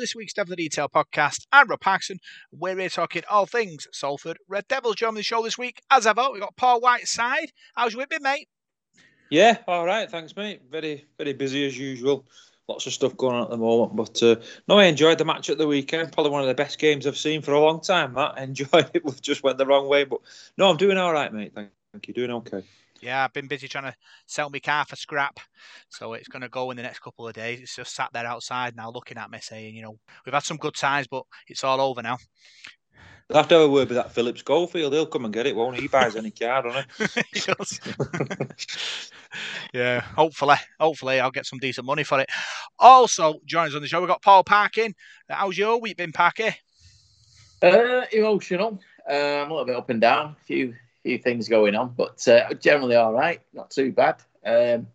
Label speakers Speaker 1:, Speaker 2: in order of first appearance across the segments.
Speaker 1: this week's Devil the Detail podcast. I'm Rob Paxson. We're here talking all things Salford Red Devils. Joining the show this week, as ever, we've got Paul Whiteside. How's your week been, mate?
Speaker 2: Yeah, all right, thanks, mate. Very, very busy as usual. Lots of stuff going on at the moment, but uh, no, I enjoyed the match at the weekend. Probably one of the best games I've seen for a long time. That enjoyed it. We just went the wrong way, but no, I'm doing all right, mate. Thank you. Doing okay.
Speaker 1: Yeah, I've been busy trying to sell my car for scrap, so it's going to go in the next couple of days. It's just sat there outside now, looking at me, saying, you know, we've had some good times, but it's all over now.
Speaker 2: I'll have to have a word with that Phillips Goldfield. He'll come and get it, won't he? He buys any car, doesn't he? he does.
Speaker 1: yeah, hopefully, hopefully I'll get some decent money for it. Also, joining us on the show, we've got Paul Parkin. How's your week been, Parky?
Speaker 3: Uh, emotional. Uh, I'm a little bit up and down. A few few things going on, but uh, generally all right. Not too bad. Um,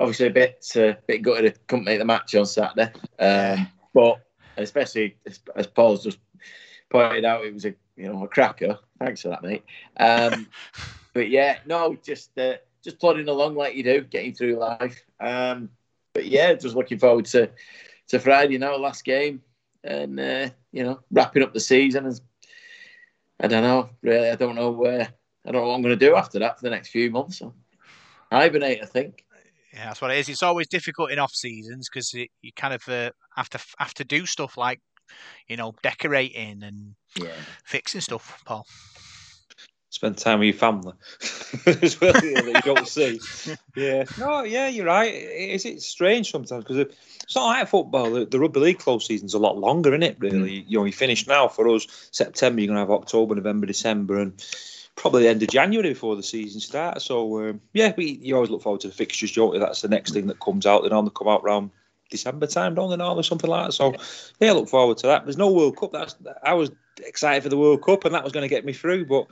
Speaker 3: obviously a bit uh, bit gutted to couldn't make the match on Saturday, um, but especially as, as, Paul's just pointed out, it was a you know a cracker. Thanks for that, mate. Um, but yeah, no, just uh, just plodding along like you do, getting through life. Um, but yeah, just looking forward to to Friday now, last game, and uh, you know wrapping up the season and I don't know. Really, I don't know where. I don't know what I'm going to do after that for the next few months. So, hibernate, I think.
Speaker 1: Yeah, that's what it is. It's always difficult in off seasons because you kind of uh, have to have to do stuff like, you know, decorating and yeah. fixing stuff, Paul.
Speaker 2: Spend time with your family as well that you don't see. Yeah, no, yeah, you're right. Is it strange sometimes because it's not like football. The, the, rugby league close season's a lot longer, isn't it? Really, mm. you know, you finish now for us September. You're gonna have October, November, December, and probably the end of January before the season starts. So um, yeah, we you always look forward to the fixtures. Joe, that's the next thing that comes out. They normally come out around December time, don't they? Normally something like that. So yeah, look forward to that. There's no World Cup. That's I was excited for the World Cup, and that was going to get me through, but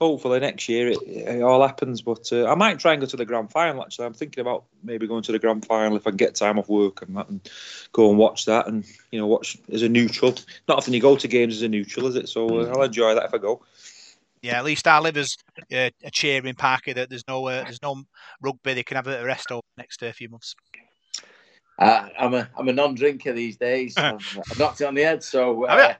Speaker 2: hopefully next year it, it all happens. But uh, I might try and go to the grand final. Actually, I'm thinking about maybe going to the grand final if I can get time off work and that, and go and watch that, and you know, watch as a neutral. Not often you go to games as a neutral, is it? So uh, I'll enjoy that if I go.
Speaker 1: Yeah, at least our livers uh, a cheering Parky that there's no uh, there's no rugby. They can have a rest over the next uh, few months.
Speaker 3: Uh, I'm a I'm a non-drinker these days. I've, I've knocked it on the head, so uh,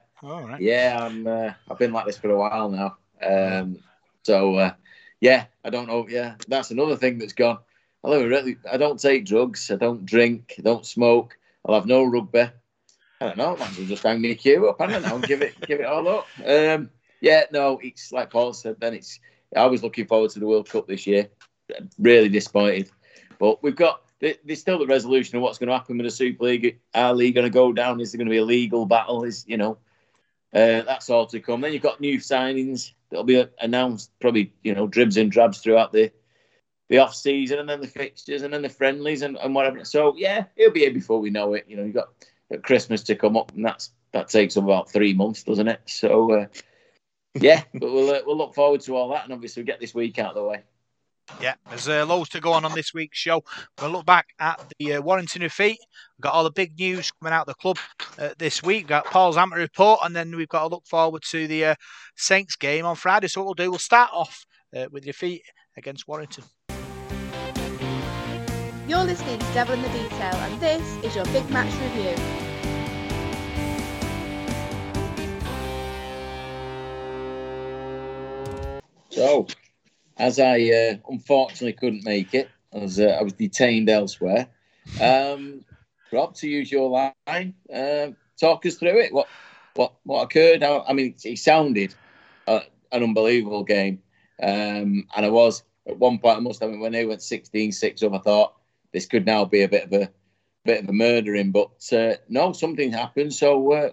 Speaker 3: yeah, I'm uh, I've been like this for a while now. Um, so uh, yeah, I don't know. Yeah, that's another thing that's gone. I don't really. I don't take drugs. I don't drink. I don't smoke. I'll have no rugby. I don't know. Might just hang me queue up. I don't know. give it, give it all up. Um, yeah, no. It's like Paul said. Then it's. I was looking forward to the World Cup this year. Really disappointed, but we've got. There's still the resolution of what's going to happen with the Super League. Are league going to go down? Is there going to be a legal battle? Is you know, uh, that's all to come. Then you've got new signings that'll be announced probably you know dribs and drabs throughout the the off season and then the fixtures and then the friendlies and, and whatever. So yeah, it'll be here before we know it. You know, you've got Christmas to come up, and that's that takes about three months, doesn't it? So uh, yeah, but we'll uh, we'll look forward to all that, and obviously get this week out of the way.
Speaker 1: Yeah, there's uh, loads to go on on this week's show. We'll look back at the uh, Warrington defeat. We've got all the big news coming out of the club uh, this week. We've got Paul's amateur report, and then we've got to look forward to the uh, Saints game on Friday. So what we'll do, we'll start off uh, with the defeat against Warrington.
Speaker 4: You're listening to Devil in the Detail, and this is your big match review.
Speaker 3: So, as I uh, unfortunately couldn't make it, as uh, I was detained elsewhere. Um, Rob, to use your line, uh, talk us through it. What what what occurred? I, I mean, it, sounded uh, an unbelievable game, um, and I was at one point. I must have when they went 16-6 up. I thought this could now be a bit of a bit of a murdering, but uh, no, something happened. So uh,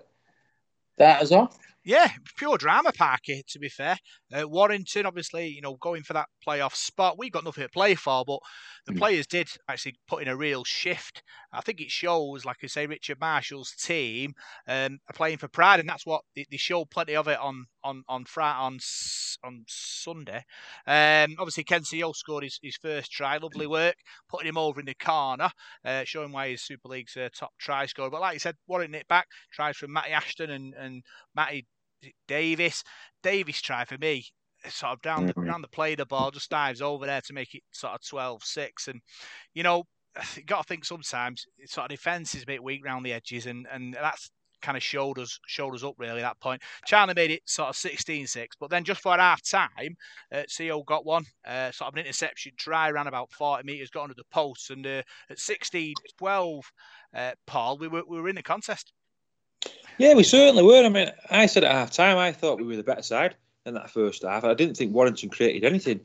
Speaker 3: that is off
Speaker 1: yeah, pure drama parky, to be fair. Uh, Warrington, obviously, you know, going for that playoff spot. We've got nothing to play for, but the mm. players did actually put in a real shift. I think it shows, like I say, Richard Marshall's team um, are playing for pride, and that's what they, they showed plenty of it on on on Friday, on on Sunday. Um, obviously, Ken Sio scored his, his first try, lovely work, putting him over in the corner, uh, showing why he's Super League's uh, top try scorer. But like you said, Warrington it back, tries from Matty Ashton and and Matty Davis. Davis try for me, sort of down the, mm-hmm. down the play the ball, just dives over there to make it sort of 12 6. And, you know, you got to think sometimes sort of defence is a bit weak around the edges, and and that's kind of showed us showed us up really at that point. Charnley made it sort of 16-6, but then just for half time, uh, Sio got one, uh, sort of an interception try, ran about 40 metres, got under the post, and uh, at 16-12, uh, Paul, we were we were in the contest.
Speaker 2: Yeah, we certainly were. I mean, I said at half time, I thought we were the better side in that first half. I didn't think Warrington created anything.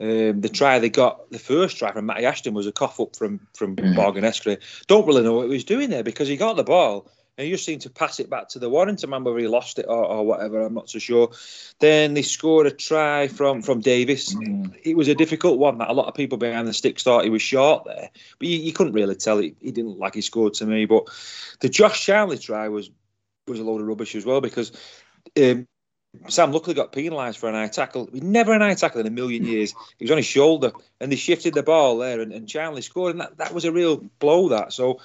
Speaker 2: Um, the try they got, the first try from Matty Ashton was a cough up from from mm. Morgan Escaré. Don't really know what he was doing there because he got the ball and he just seemed to pass it back to the Warrington man, whether he lost it or, or whatever. I'm not so sure. Then they scored a try from from Davis. Mm. It was a difficult one that a lot of people behind the sticks thought he was short there, but you, you couldn't really tell. He, he didn't like he scored to me. But the Josh Charnley try was was a load of rubbish as well because. Um, Sam Luckley got penalised for an eye tackle. He never an eye tackle in a million years. He was on his shoulder, and they shifted the ball there, and, and Charnley scored, and that, that was a real blow. That so,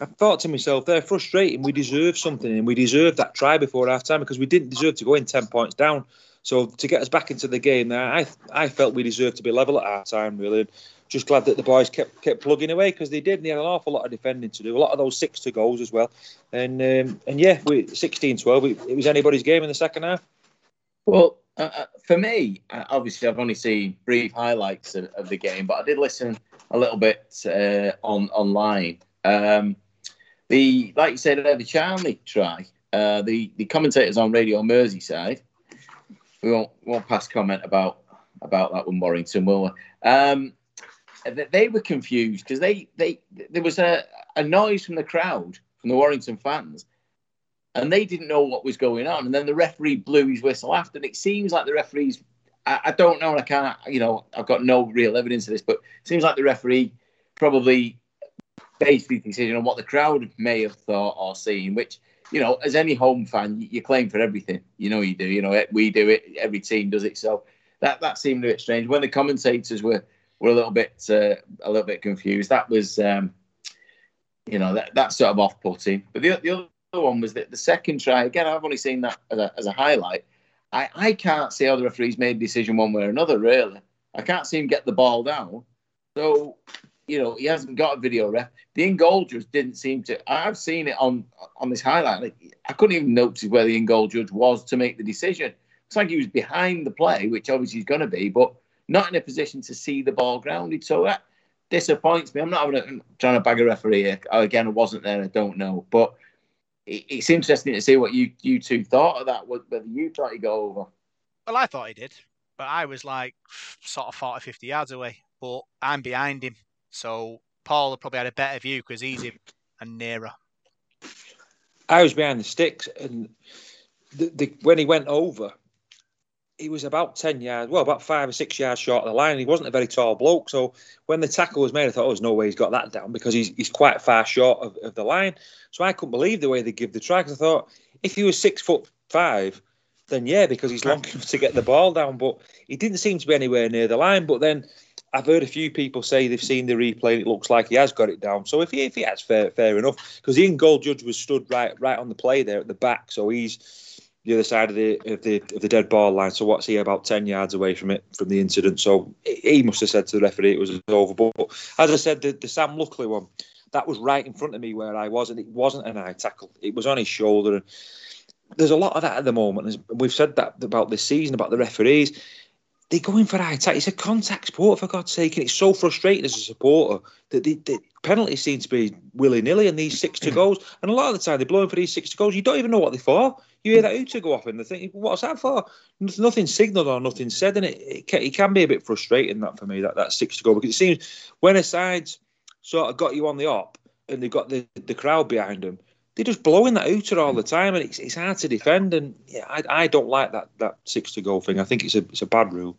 Speaker 2: I thought to myself, they're frustrating. We deserve something, and we deserve that try before half time because we didn't deserve to go in 10 points down. So to get us back into the game there, I I felt we deserved to be level at half time, really. Just glad that the boys kept kept plugging away because they did. And they had an awful lot of defending to do, a lot of those six to goals as well. And um, and yeah, we 16-12, it was anybody's game in the second half.
Speaker 3: Well, uh, uh, for me, uh, obviously, I've only seen brief highlights of, of, the game, but I did listen a little bit uh, on online. Um, the like you said, the Charnley try. Uh, the the commentators on Radio Merseyside. We won't won't pass comment about about that one Warrington, will we? Um, they were confused because they, they there was a, a noise from the crowd from the Warrington fans, and they didn't know what was going on. And then the referee blew his whistle after. And it seems like the referees, I, I don't know, and I can't, you know, I've got no real evidence of this, but it seems like the referee probably based his decision on what the crowd may have thought or seen, which, you know, as any home fan, you, claim for everything. You know, you do. You know, we do it. Every team does it. So that that seemed a bit strange. When the commentators were were a little bit uh, a little bit confused, that was, um, you know, that that's sort of off putting. But the the other one was that the second try again. I've only seen that as a, as a highlight. I, I can't see how the referees made a decision one way or another. Really, I can't see him get the ball down. So you know, he hasn't got a video ref. The in goal judge didn't seem to. I've seen it on on this highlight. Like, I couldn't even notice where the in goal judge was to make the decision. It's like he was behind the play, which obviously he's going to be, but not in a position to see the ball grounded. So that disappoints me. I'm not having a trying to bag a referee here. Oh, again, I wasn't there. I don't know, but it, it's interesting to see what you you two thought of that. Whether you thought he'd go over.
Speaker 1: Well, I thought he did, but I was like sort of 40, 50 yards away. But I'm behind him, so Paul probably had a better view because he's in and nearer.
Speaker 2: I was behind the sticks, and the, the, when he went over, he was about 10 yards, well, about five or six yards short of the line. He wasn't a very tall bloke. So when the tackle was made, I thought, oh, there's no way he's got that down because he's, he's quite far short of, of the line. So I couldn't believe the way they give the try because I thought if he was six foot five, then yeah, because he's long enough to get the ball down. But he didn't seem to be anywhere near the line. But then I've heard a few people say they've seen the replay and it looks like he has got it down. So if he, if he has, fair fair enough. Because in goal judge was stood right right on the play there at the back, so he's the other side of the of the of the dead ball line. So what's he about ten yards away from it from the incident? So he must have said to the referee it was over. But as I said, the, the Sam Luckley one that was right in front of me where I was, and it wasn't an eye tackle. It was on his shoulder. And there's a lot of that at the moment. We've said that about this season about the referees they go in for eye tackle. It's a contact sport, for God's sake, and it's so frustrating as a supporter that the, the penalties seem to be willy nilly and these six to goals. And a lot of the time, they're blowing for these six to goals. You don't even know what they're for. You hear that who go off, and they think, "What's that for?" Nothing signalled or nothing said, and it, it, can, it can be a bit frustrating that for me that that six to go because it seems when a side's sort of got you on the op and they've got the, the crowd behind them, they're just blowing that outer all the time, and it's, it's hard to defend. And yeah, I, I don't like that that six to go thing. I think it's a it's a bad rule.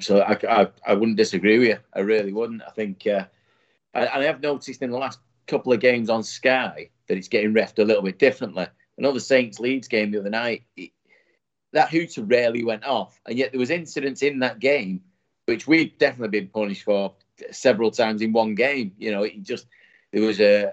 Speaker 3: So I, I, I wouldn't disagree with you. I really wouldn't. I think, uh, and I have noticed in the last couple of games on Sky that it's getting refed a little bit differently. Another Saints Leeds game the other night, it, that hooter rarely went off, and yet there was incidents in that game which we've definitely been punished for several times in one game. You know, it just there was a,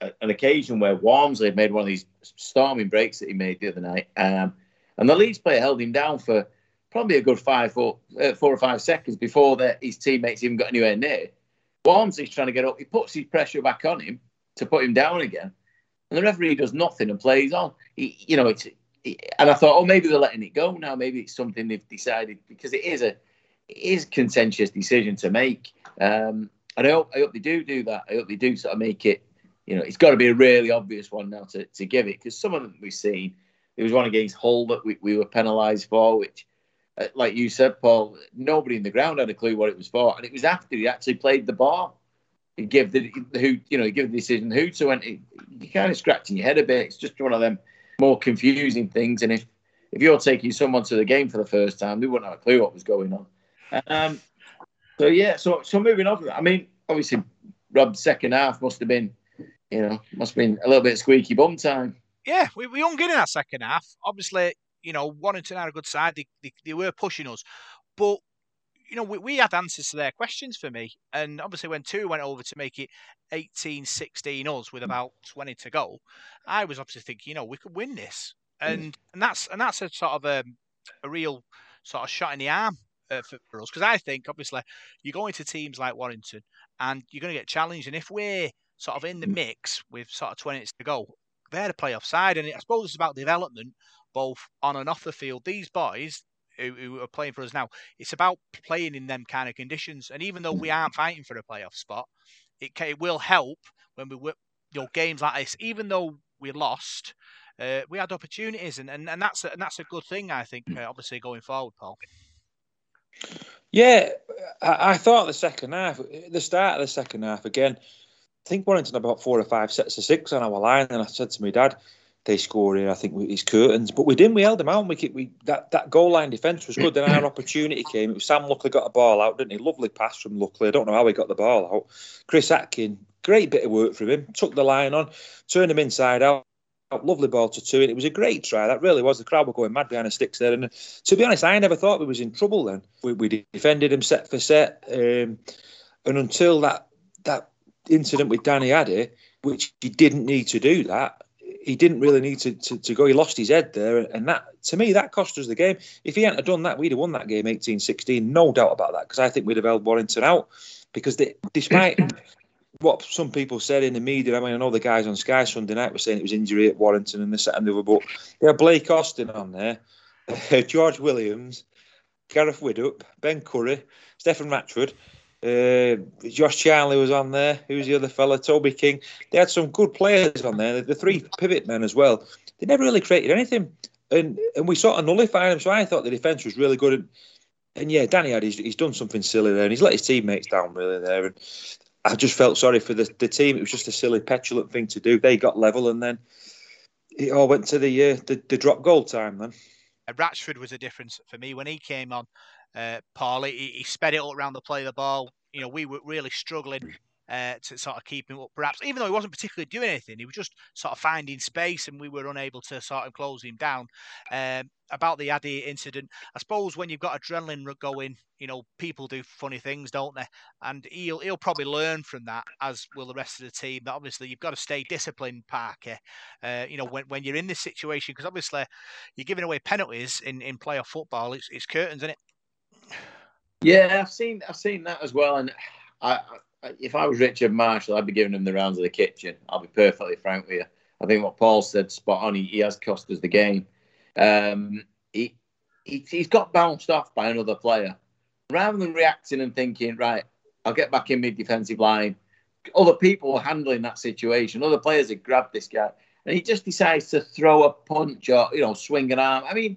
Speaker 3: a, an occasion where Walmsley made one of these storming breaks that he made the other night, um, and the Leeds player held him down for probably a good five, four, uh, four or five seconds before that his teammates even got anywhere near. Walmsley's trying to get up. He puts his pressure back on him to put him down again, and the referee does nothing and plays on. He, you know, it's. And I thought, oh, maybe they're letting it go now. Maybe it's something they've decided because it is a, it is contentious decision to make. Um, and I hope, I hope they do do that. I hope they do sort of make it. You know, it's got to be a really obvious one now to, to give it because some of them we've seen. There was one against Hull that we, we were penalised for, which uh, like you said, Paul, nobody in the ground had a clue what it was for, and it was after he actually played the ball. He gave the who you know he gave the decision who to went. You're kind of scratching your head a bit. It's just one of them more confusing things. And if if you're taking someone to the game for the first time, they wouldn't have a clue what was going on. Um, so yeah, so so moving on. I mean, obviously, Rob's second half must have been, you know, must have been a little bit squeaky bum time.
Speaker 1: Yeah, we, we hung in that second half. Obviously, you know, Warrington had a good side. They, they, they were pushing us. But, you know, we, we had answers to their questions for me. And obviously, when two went over to make it 18 16 us with hmm. about 20 to go, I was obviously thinking, you know, we could win this. Hmm. And and that's and that's a sort of a, um, a real sort of shot in the arm uh, for, for, us because I think obviously you go into teams like Warrington and you're going to get challenged, and if we're sort of in the hmm. mix with sort of 20 minutes to go, they're the playoff side, and I suppose it's about development both on and off the field. These boys who, are playing for us now, it's about playing in them kind of conditions. And even though we aren't fighting for a playoff spot, it, can, it will help when we you know games like this. Even though we lost, uh, we had opportunities, and, and, and that's a, and that's a good thing. I think, uh, obviously going forward, Paul.
Speaker 2: Yeah, I, I, thought the second half, the start of the second half again. I think Warrington about four or five sets of six on our line, and I said to my dad, they score here. I think it's curtains, but we didn't. We held them out. And we, we that that goal line defence was good. Then our opportunity came. It was Sam Luckley got a ball out, didn't he? Lovely pass from Luckley. I don't know how he got the ball out. Chris Atkin, great bit of work from him. Took the line on, turned him inside out. Lovely ball to two, and it was a great try. That really was. The crowd were going mad behind the sticks there. And to be honest, I never thought we was in trouble. Then we, we defended him set for set, um, and until that that incident with Danny Addy, which he didn't need to do that he didn't really need to, to, to, go. He lost his head there, and that to me that cost us the game. If he hadn't have done that, we'd have won that game 18-16, no doubt about that. Because I think we'd have held Warrington out. Because they, despite what some people said in the media, I mean, I know the guys on Sky Sunday night were saying it was injury at Warrington and this and the other, but they had Blake Austin on there, George Williams, Gareth Widdop, Ben Currie, Stefan Ratchford. Uh, Josh Charnley was on there. Who's the other fella? Toby King. They had some good players on there. The three pivot men as well. They never really created anything, and and we sort of nullified them. So I thought the defence was really good. And, and yeah, Danny had he's, he's done something silly there, and he's let his teammates down really there. And I just felt sorry for the, the team. It was just a silly, petulant thing to do. They got level, and then it all went to the uh, the, the drop goal time. Then
Speaker 1: Ratchford was a difference for me when he came on uh. He, he, sped it up around the play of the ball. You know, we were really struggling uh, to sort of keep him up, perhaps, even though he wasn't particularly doing anything. He was just sort of finding space, and we were unable to sort of close him down. Um, about the Addy incident, I suppose when you've got adrenaline going, you know, people do funny things, don't they? And he'll he'll probably learn from that, as will the rest of the team. That obviously you've got to stay disciplined, Parker. Uh, you know, when, when you're in this situation, because obviously you're giving away penalties in in playoff football. It's it's curtains, isn't it?
Speaker 3: Yeah, I've seen I've seen that as well. And I, I, if I was Richard Marshall, I'd be giving him the rounds of the kitchen. I'll be perfectly frank with you. I think what Paul said spot on. He, he has cost us the game. Um, he, he he's got bounced off by another player. Rather than reacting and thinking, right, I'll get back in mid defensive line. Other people were handling that situation. Other players had grabbed this guy, and he just decides to throw a punch or you know swing an arm. I mean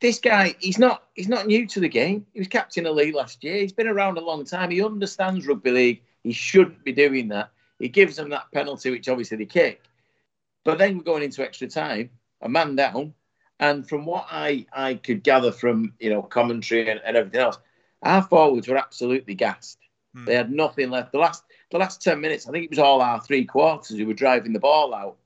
Speaker 3: this guy, he's not he's not new to the game. He was captain of league last year. He's been around a long time. He understands rugby league. He shouldn't be doing that. He gives them that penalty, which obviously they kick. But then we're going into extra time, a man down. And from what I, I could gather from you know commentary and, and everything else, our forwards were absolutely gassed. Hmm. They had nothing left. The last the last ten minutes, I think it was all our three quarters who were driving the ball out.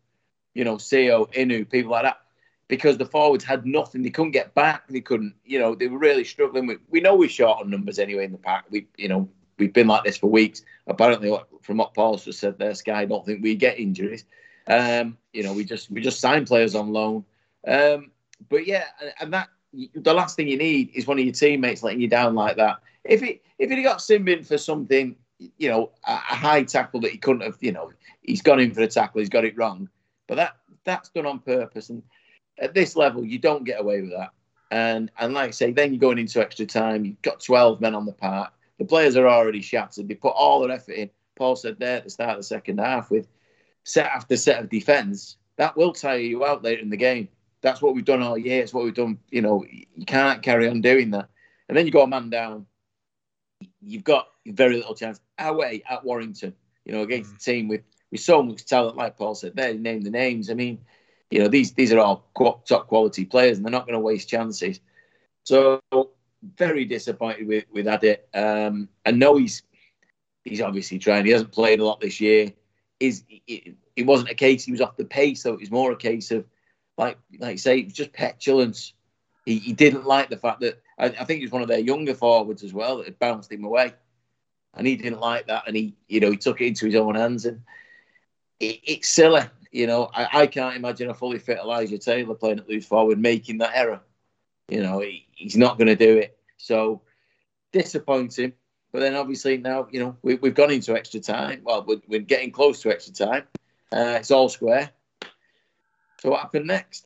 Speaker 3: You know, Sio, Inu, people like that because the forwards had nothing. They couldn't get back. They couldn't, you know, they were really struggling. We, we know we're short on numbers anyway in the pack. We, you know, we've been like this for weeks. Apparently, from what Paul's just said there, Sky, don't think we get injuries. Um, you know, we just we just sign players on loan. Um, but yeah, and that the last thing you need is one of your teammates letting you down like that. If it if it got sin-binned for something you know, a, a high tackle that he couldn't have, you know, he's gone in for a tackle, he's got it wrong. But that that's done on purpose. And at this level, you don't get away with that. And and like I say, then you're going into extra time. You've got 12 men on the park. The players are already shattered. They put all their effort in. Paul said there at the start of the second half with set after set of defence. That will tire you out later in the game. That's what we've done all year. It's what we've done. You know, you can't carry on doing that. And then you go a man down. You've got very little chance away at Warrington. You know, against mm. a team with with so much talent, like Paul said there, name the names. I mean, you know, these these are all top quality players, and they're not going to waste chances. So very disappointed with with Adit. Um, I know he's he's obviously trying. He hasn't played a lot this year. Is it, it, wasn't a case he was off the pace, though. It was more a case of like like you say, it was just petulance. He, he didn't like the fact that I, I think he was one of their younger forwards as well that had bounced him away, and he didn't like that, and he you know he took it into his own hands and it, it's silly. You know, I, I, can't imagine a fully fit Elijah Taylor playing at loose forward making that error. You know, he, he's not going to do it. So disappointing. But then obviously now, you know, we, have gone into extra time. Well, we're, we're, getting close to extra time. Uh, it's all square. So what happened next?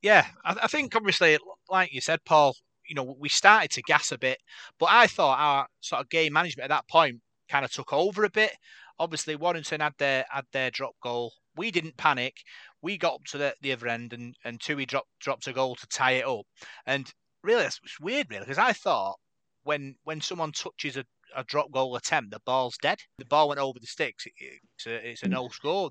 Speaker 1: Yeah, I, I think obviously, like you said, Paul, you know, we started to gas a bit, but I thought our sort of game management at that point kind of took over a bit. Obviously, Warrington had their had their drop goal. We didn't panic. We got up to the, the other end, and and Tui dropped dropped a goal to tie it up. And really, it's weird, really, because I thought when when someone touches a, a drop goal attempt, the ball's dead. The ball went over the sticks. It's a, it's a no score.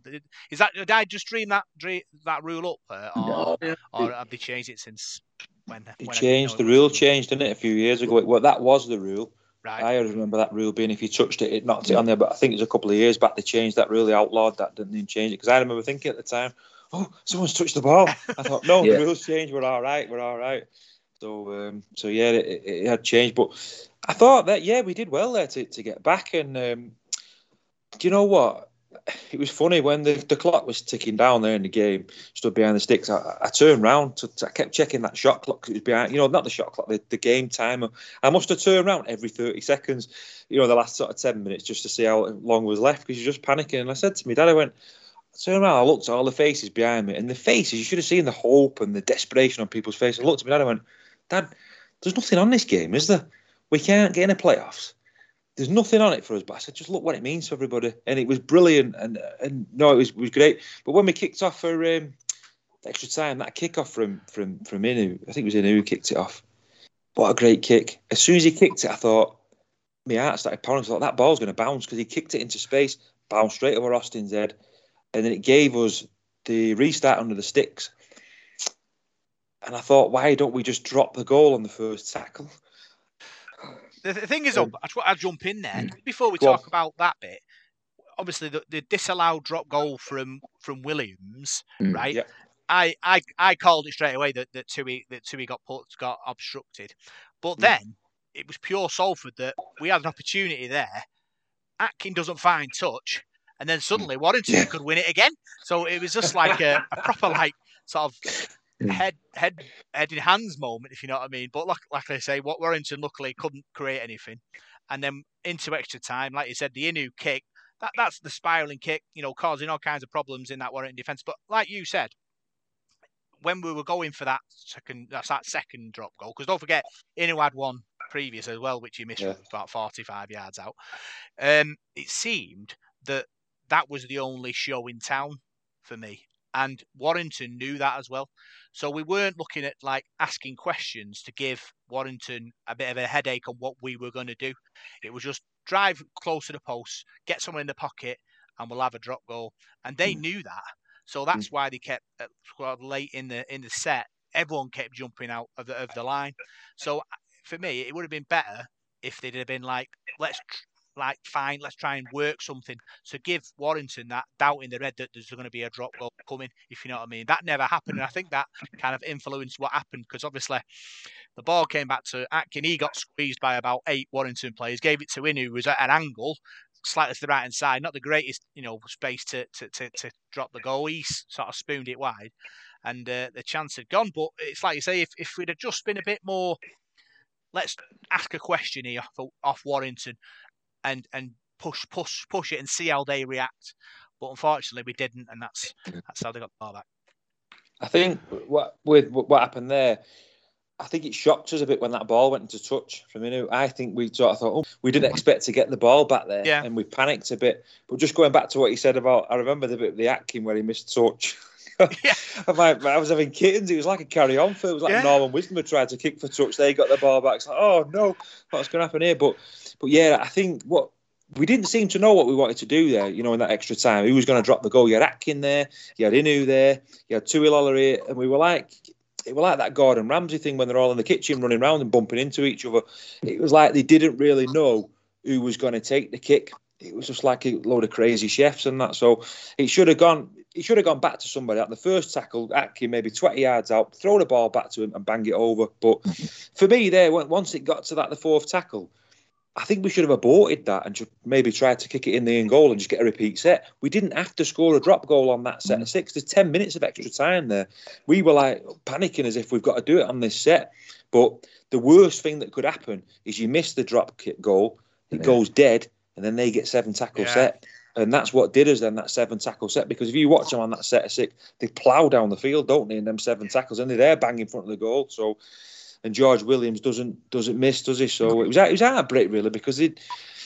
Speaker 1: Is that did I just dream that dream, that rule up, uh, or, no. or have they changed it since when?
Speaker 2: They when changed the rule. Changed, didn't it, a few years ago? Well, that was the rule. Right. I remember that rule being if you touched it, it knocked it on there. But I think it was a couple of years back they changed that rule, they outlawed that, didn't even change it. Because I remember thinking at the time, oh, someone's touched the ball. I thought, no, yeah. the rules changed. We're all right. We're all right. So, um, so yeah, it, it, had changed. But I thought that, yeah, we did well there to, to get back. And um, do you know what? It was funny when the, the clock was ticking down there in the game, stood behind the sticks. I, I turned round, to, I kept checking that shot clock. It was behind, you know, not the shot clock, the, the game timer. I must have turned around every 30 seconds, you know, the last sort of 10 minutes just to see how long was left because you're just panicking. And I said to me, Dad, I went, I turned around, I looked at all the faces behind me, and the faces, you should have seen the hope and the desperation on people's faces. I looked at me, Dad, I went, Dad, there's nothing on this game, is there? We can't get in the playoffs there's nothing on it for us, but I said, just look what it means for everybody, and it was brilliant, and and no, it was was great. But when we kicked off for um, extra time, that kick off from from from Inu, I think it was Inu who kicked it off. What a great kick! As soon as he kicked it, I thought my heart started pounding. I thought that ball's going to bounce because he kicked it into space, bounced straight over Austin's head, and then it gave us the restart under the sticks. And I thought, why don't we just drop the goal on the first tackle?
Speaker 1: The, the thing is, um, I just want to jump in there mm. before we talk on. about that bit. Obviously, the, the, disallowed drop goal from from Williams, mm, right? Yeah. I, I I called it straight away that that Tui that Tui got put got obstructed, but mm. then it was pure Salford that we had an opportunity there. Atkin doesn't find touch, and then mm. suddenly Warrington yeah. could win it again. So it was just like a, a proper like sort of. Head head head in hands moment, if you know what I mean. But like like I say, what Warrington luckily couldn't create anything, and then into extra time, like you said, the Inu kick. That, that's the spiraling kick, you know, causing all kinds of problems in that Warrington defence. But like you said, when we were going for that second, that's that second drop goal. Because don't forget, Inu had one previous as well, which he missed yeah. about forty-five yards out. Um, it seemed that that was the only show in town for me, and Warrington knew that as well. So we weren't looking at like asking questions to give Warrington a bit of a headache on what we were going to do. It was just drive close to the post, get someone in the pocket, and we'll have a drop goal. And they mm. knew that, so that's mm. why they kept uh, late in the in the set. Everyone kept jumping out of the of the line. So for me, it would have been better if they'd have been like, let's like, fine, let's try and work something to give Warrington that doubt in the head that there's going to be a drop goal coming, if you know what I mean. That never happened. And I think that kind of influenced what happened because obviously the ball came back to Atkin. He got squeezed by about eight Warrington players, gave it to Inu, who was at an angle, slightly to the right hand side, not the greatest, you know, space to, to, to, to drop the goal. He sort of spooned it wide and uh, the chance had gone. But it's like you say, if, if we'd have just been a bit more let's ask a question here for, off Warrington and and push, push, push it and see how they react. But unfortunately, we didn't, and that's that's how they got the ball back.
Speaker 2: I think what with what happened there, I think it shocked us a bit when that ball went into touch from Inu. I think we sort of thought, oh, we didn't expect to get the ball back there,
Speaker 1: yeah.
Speaker 2: and we panicked a bit. But just going back to what he said about, I remember the bit the Atkin where he missed touch.
Speaker 1: yeah.
Speaker 2: like, I was having kittens. It was like a carry on for it was like yeah. Norman Wisdom had tried to kick for touch. They got the ball back. It's like, oh no, what's going to happen here? But, but yeah, I think what we didn't seem to know what we wanted to do there, you know, in that extra time. Who was going to drop the goal? You had Atkin there, you had Inu there, you had Tuilagi here, and we were like, it was like that Gordon Ramsay thing when they're all in the kitchen running around and bumping into each other. It was like they didn't really know who was going to take the kick. It was just like a load of crazy chefs and that. So it should have gone. It should have gone back to somebody at the first tackle. Atkin maybe twenty yards out, throw the ball back to him and bang it over. But for me, there once it got to that the fourth tackle, I think we should have aborted that and just maybe tried to kick it in the end goal and just get a repeat set. We didn't have to score a drop goal on that set of mm. six. There's 10 minutes of extra time there. We were like panicking as if we've got to do it on this set. But the worst thing that could happen is you miss the drop kick goal, it yeah. goes dead, and then they get seven tackle yeah. set. And that's what did us then, that seven tackle set. Because if you watch them on that set of six, they plough down the field, don't they, in them seven tackles, and they're there bang in front of the goal. So and George Williams doesn't doesn't miss, does he? So it was it was heartbreak really because it.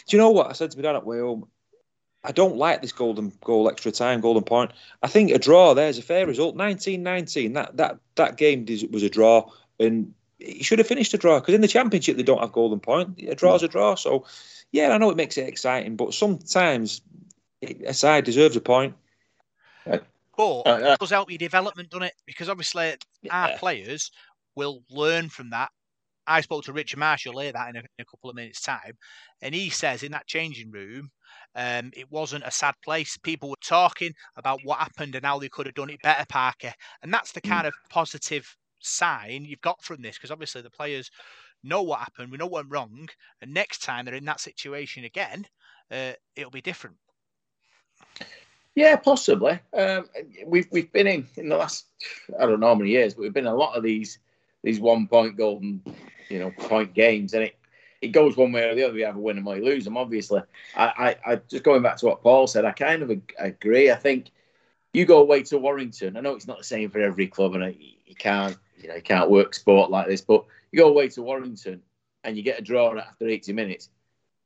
Speaker 2: Do you know what I said to my dad at way home? I don't like this golden goal extra time, golden point. I think a draw there's a fair result. 1919, that that that game was a draw, and he should have finished a draw because in the championship they don't have golden point. A draw's a draw. So yeah, I know it makes it exciting, but sometimes a side deserves a point.
Speaker 1: But uh, it does help your development, doesn't it? Because obviously yeah. our players will learn from that. I spoke to Richard Marshall later that in a, in a couple of minutes' time, and he says in that changing room, um, it wasn't a sad place. People were talking about what happened and how they could have done it better, Parker. And that's the kind mm. of positive sign you've got from this, because obviously the players know what happened, we know what went wrong, and next time they're in that situation again, uh, it'll be different.
Speaker 3: Yeah, possibly. Um, we've we've been in in the last I don't know how many years, but we've been in a lot of these these one point golden, you know, point games, and it it goes one way or the other. You either win them or lose them. Obviously, I, I, I just going back to what Paul said, I kind of agree. I think you go away to Warrington. I know it's not the same for every club, and you can't, you know, you can't work sport like this. But you go away to Warrington and you get a draw after 80 minutes.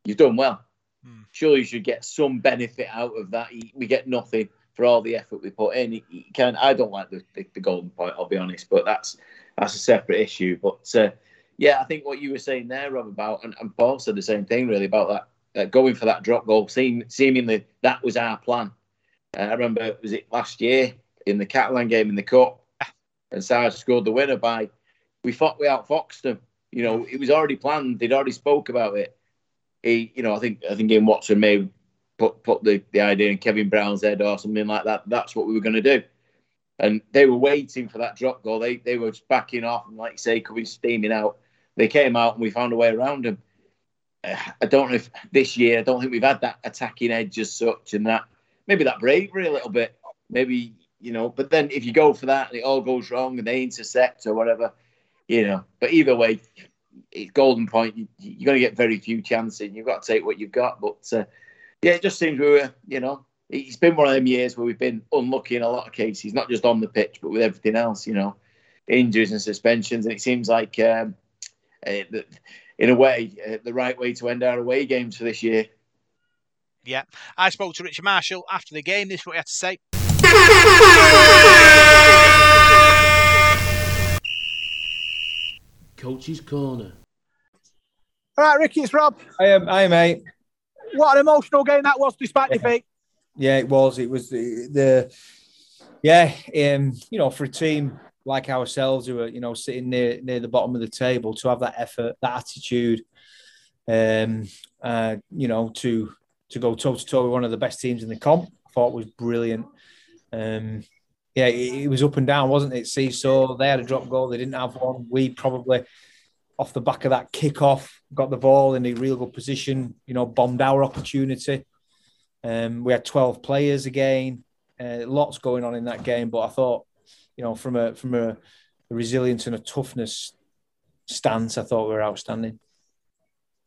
Speaker 3: You've done well. Hmm. Surely you should get some benefit out of that. We get nothing for all the effort we put in. You can I don't like the, the, the golden point. I'll be honest, but that's that's a separate issue. But uh, yeah, I think what you were saying there, Rob, about and, and Paul said the same thing really about that going for that drop goal. Seem, seemingly that was our plan. Uh, I remember was it last year in the Catalan game in the cup, and Sarge scored the winner by. We fought we outfoxed them. You know, it was already planned. They'd already spoke about it. He, you know, I think I think Ian Watson may put put the, the idea in Kevin Brown's head or something like that. That's what we were going to do and they were waiting for that drop goal. They they were just backing off and, like you say, coming steaming out. They came out and we found a way around them. I don't know if this year, I don't think we've had that attacking edge as such, and that maybe that bravery a little bit. Maybe you know, but then if you go for that and it all goes wrong and they intercept or whatever, you know. But either way, it's golden point. You, you're going to get very few chances. You've got to take what you've got. But uh, yeah, it just seems we were, you know, it's been one of them years where we've been unlucky in a lot of cases, not just on the pitch, but with everything else, you know, injuries and suspensions. And it seems like, um, uh, in a way, uh, the right way to end our away games for this year.
Speaker 1: Yeah. I spoke to Richard Marshall after the game. This is what he had to say.
Speaker 5: Coach's Corner.
Speaker 6: All right, Ricky, it's Rob.
Speaker 7: I am, I am, mate.
Speaker 6: What an emotional game that was, despite yeah. defeat.
Speaker 7: Yeah, it was. It was the, the yeah, um, you know, for a team like ourselves who are, you know, sitting near near the bottom of the table to have that effort, that attitude, um, uh, you know, to to go toe to toe with one of the best teams in the comp, I thought was brilliant. Um, yeah, it, it, was up and down, wasn't it? See, so They had a drop goal. They didn't have one. We probably, off the back of that kickoff, got the ball in a real good position. You know, bombed our opportunity. Um, we had 12 players again. Uh, lots going on in that game, but I thought, you know, from a from a, a resilience and a toughness stance, I thought we were outstanding.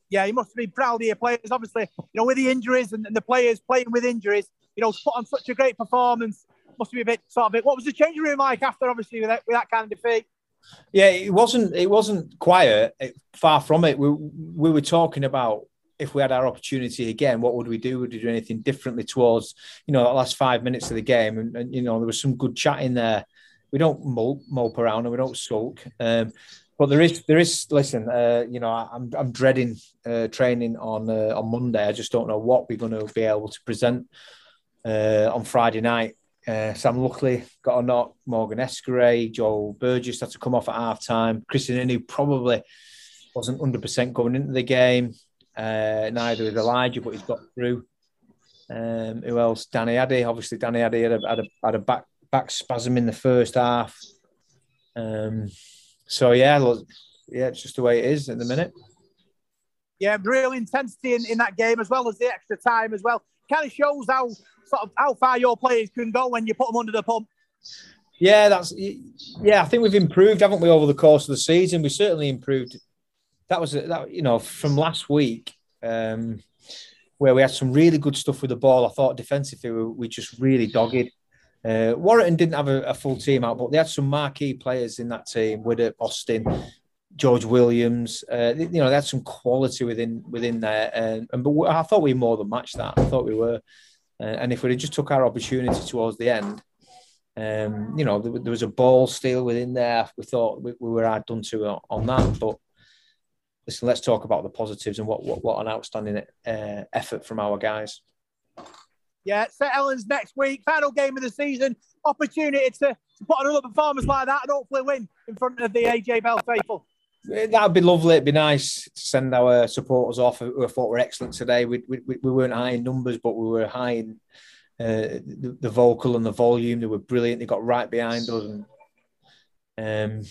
Speaker 6: Yeah, you must be proud of your players. Obviously, you know, with the injuries and, and the players playing with injuries, you know, put on such a great performance. Must be a bit sort of it. What was the changing room like after, obviously, with that, with that kind of defeat?
Speaker 7: Yeah, it wasn't. It wasn't quiet. It, far from it. We we were talking about if we had our opportunity again, what would we do? Would we do anything differently towards you know the last five minutes of the game? And, and you know there was some good chat in there. We don't mope, mope around and we don't sulk. Um, but there is there is listen. Uh, you know I'm I'm dreading uh, training on uh, on Monday. I just don't know what we're going to be able to present uh, on Friday night. Uh, Sam Luckley got a knock. Morgan Escaré, Joel Burgess had to come off at half time. Christian who probably wasn't 100% going into the game. Uh, neither is Elijah, but he's got through. Um, who else? Danny Addy. Obviously, Danny Addy had a, had a, had a back back spasm in the first half. Um, so yeah, look, yeah, it's just the way it is at the minute.
Speaker 6: Yeah, real intensity in, in that game as well as the extra time as well. Kind of shows how sort of how far your players can go when you put them under the pump.
Speaker 7: Yeah, that's yeah. I think we've improved, haven't we, over the course of the season? We certainly improved. That was that you know from last week, um, where we had some really good stuff with the ball. I thought defensively we, we just really dogged. Uh, Warrington didn't have a, a, full team out, but they had some marquee players in that team. With Austin, George Williams, uh, you know, they had some quality within within there, and, and but I thought we more than matched that. I thought we were. Uh, and if we had just took our opportunity towards the end, um, you know, there, there, was a ball steal within there. We thought we, we were hard done to on that. But listen, let's talk about the positives and what what, what an outstanding uh, effort from our guys.
Speaker 6: Yeah, St Helens next week, final game of the season. Opportunity to, to put another performance like that and hopefully win in front of the AJ Bell faithful.
Speaker 7: That'd be lovely. It'd be nice to send our supporters off who I thought were excellent today. We, we, we weren't high in numbers, but we were high in uh, the, the, vocal and the volume. They were brilliant. They got right behind us. And, um,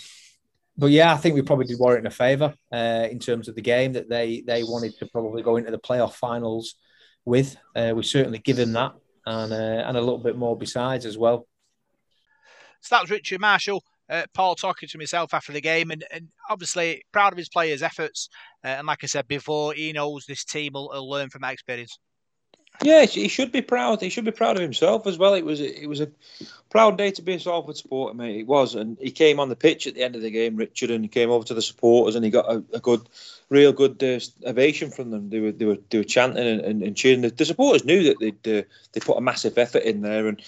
Speaker 7: but yeah, I think we probably did Warrington a favour uh, in terms of the game that they they wanted to probably go into the playoff finals with. Uh, we certainly give them that and uh, and a little bit more besides as well.
Speaker 1: So that was Richard Marshall uh, Paul talking to myself after the game, and, and obviously proud of his players' efforts. Uh, and like I said before, he knows this team will, will, learn from that experience.
Speaker 2: Yeah, he should be proud. He should be proud of himself as well. It was it was a proud day to be a Salford supporter, mate. It was, and he came on the pitch at the end of the game, Richard, and he came over to the supporters, and he got a, a good, real good uh, ovation from them. They were they were they were chanting and, and, and cheering. The, the, supporters knew that they'd uh, they put a massive effort in there, and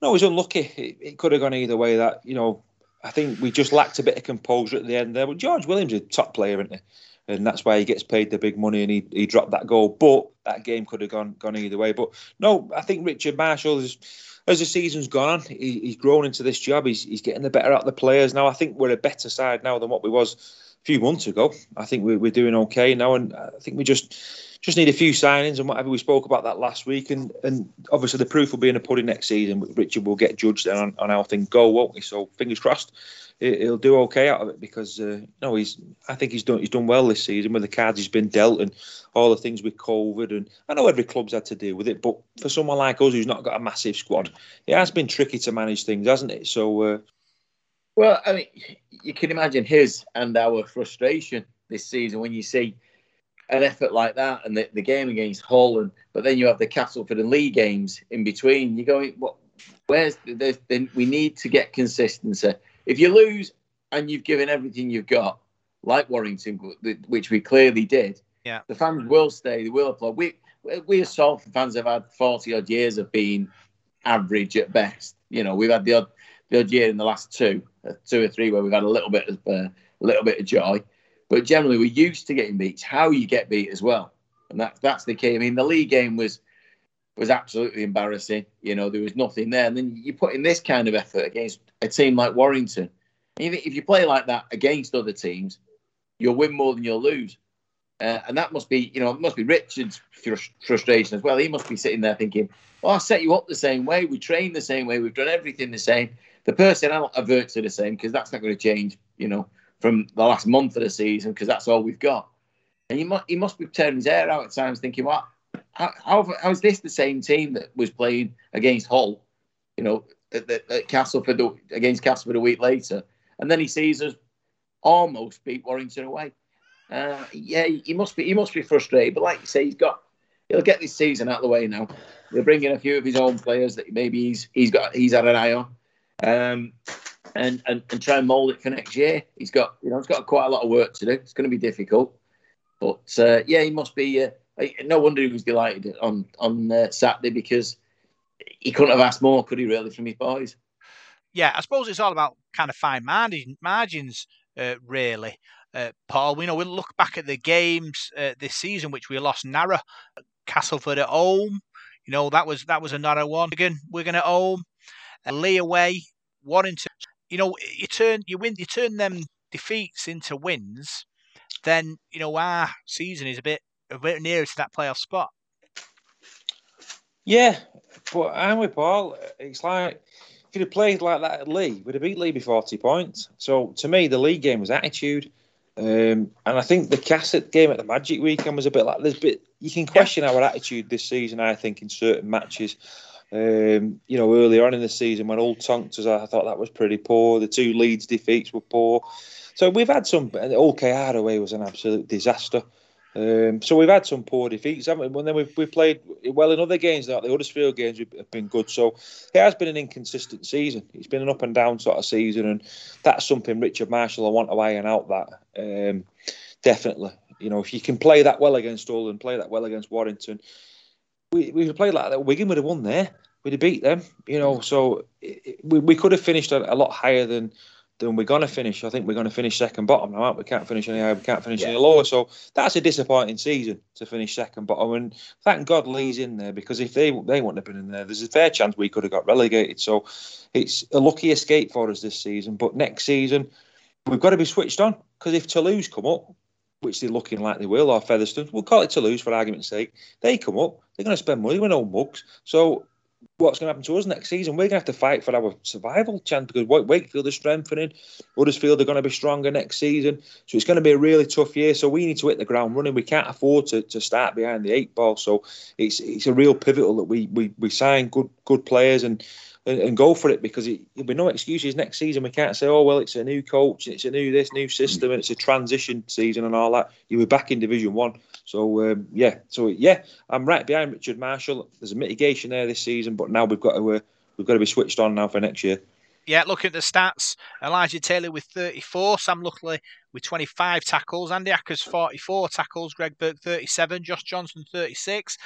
Speaker 2: no, was unlucky. It, it could have gone either way. That you know I think we just lacked a bit of composure at the end there. But George Williams is a top player, isn't he? And that's why he gets paid the big money and he, he dropped that goal. But that game could have gone gone either way. But no, I think Richard Marshall is as the season's gone on, he, he's grown into this job. He's he's getting the better out of the players now. I think we're a better side now than what we was a few months ago. I think we're, we're doing okay now, and I think we just just need a few signings and whatever we spoke about that last week. And and obviously the proof will be in the pudding next season. Richard will get judged on, on how things go, won't he? So fingers crossed, he'll do okay out of it because uh, no, he's I think he's done he's done well this season with the cards he's been dealt and all the things with COVID. And I know every club's had to deal with it, but for someone like us who's not got a massive squad, it has been tricky to manage things, hasn't it? So. Uh,
Speaker 3: well, I mean, you can imagine his and our frustration this season when you see an effort like that and the, the game against Hull, and but then you have the Castleford and Leigh games in between. You're going, what? Where's the, the, we need to get consistency. If you lose and you've given everything you've got, like Warrington, which we clearly did,
Speaker 1: yeah,
Speaker 3: the fans will stay. They will applaud. We we as Salford fans have had forty odd years of being average at best. You know, we've had the odd the odd year in the last two, uh, two or three where we've had a little bit of uh, a little bit of joy. But generally, we're used to getting beat. How you get beat as well, and that's that's the key. I mean, the league game was was absolutely embarrassing. You know, there was nothing there. And then you put in this kind of effort against a team like Warrington. If you play like that against other teams, you'll win more than you'll lose. Uh, and that must be, you know, it must be Richard's frustration as well. He must be sitting there thinking, well, I set you up the same way. We train the same way. We've done everything the same. The personnel are virtually the same because that's not going to change, you know, from the last month of the season because that's all we've got. And he must, he must be turning his hair out at times thinking, what? How, how, how is this the same team that was playing against Hull, you know, at, at, at Castleford against Castleford a week later? And then he sees us almost beat Warrington away. Uh, yeah, he must be he must be frustrated. But like you say, he's got he'll get this season out of the way now. He'll bring in a few of his own players that maybe he's he's got he's had an eye on, um, and, and and try and mould it for next year. He's got you know he's got quite a lot of work to do. It's going to be difficult, but uh, yeah, he must be. Uh, no wonder he was delighted on on uh, Saturday because he couldn't have asked more, could he? Really, from his boys.
Speaker 1: Yeah, I suppose it's all about kind of fine margin, margins, uh, really. Uh, Paul, we know we look back at the games uh, this season, which we lost narrow. Castleford at home, you know that was that was a narrow one. Again, Wigan at home, uh, Leigh away, Warrington. You know, you turn you win, you turn them defeats into wins. Then you know our season is a bit a bit nearer to that playoff spot.
Speaker 2: Yeah, but I'm with Paul. It's like if you'd have played like that at Leigh, we'd have beat Leigh by 40 points. So to me, the league game was attitude. Um, and I think the Cassett game at the Magic weekend was a bit like there's bit you can question yeah. our attitude this season. I think in certain matches, um, you know, earlier on in the season when all tonked I thought that was pretty poor. The two Leeds defeats were poor. So we've had some. Hull KR away was an absolute disaster. Um, so we've had some poor defeats, haven't we? And then we've, we've played well in other games. Like the Huddersfield games have been good. So it has been an inconsistent season. It's been an up and down sort of season, and that's something Richard Marshall I want to iron out. That um, definitely, you know, if you can play that well against Hull and play that well against Warrington, we we played like that. Wigan would have won there. We'd have beat them, you know. Mm. So it, we we could have finished a, a lot higher than then we're going to finish. I think we're going to finish second bottom now. We can't finish any higher. We can't finish yeah. any lower. So that's a disappointing season to finish second bottom. And thank God Leigh's in there because if they they wouldn't have been in there, there's a fair chance we could have got relegated. So it's a lucky escape for us this season. But next season we've got to be switched on because if Toulouse come up, which they're looking like they will, or Featherstone, we'll call it Toulouse for argument's sake. They come up, they're going to spend money with no mugs. So what's going to happen to us next season. We're going to have to fight for our survival chance because Wakefield is strengthening. Huddersfield are going to be stronger next season. So it's going to be a really tough year. So we need to hit the ground running. We can't afford to, to start behind the eight ball. So it's it's a real pivotal that we we, we sign good good players and and, and go for it because it, there'll be no excuses next season. We can't say, oh well, it's a new coach, it's a new this, new system, and it's a transition season and all that. You'll be back in Division One. So um, yeah, so yeah, I'm right behind Richard Marshall. There's a mitigation there this season, but now we've got to uh, we've got to be switched on now for next year.
Speaker 1: Yeah, look at the stats. Elijah Taylor with 34, Sam Luckley with 25 tackles, Andy Ackers 44 tackles, Greg Burke 37, Josh Johnson 36,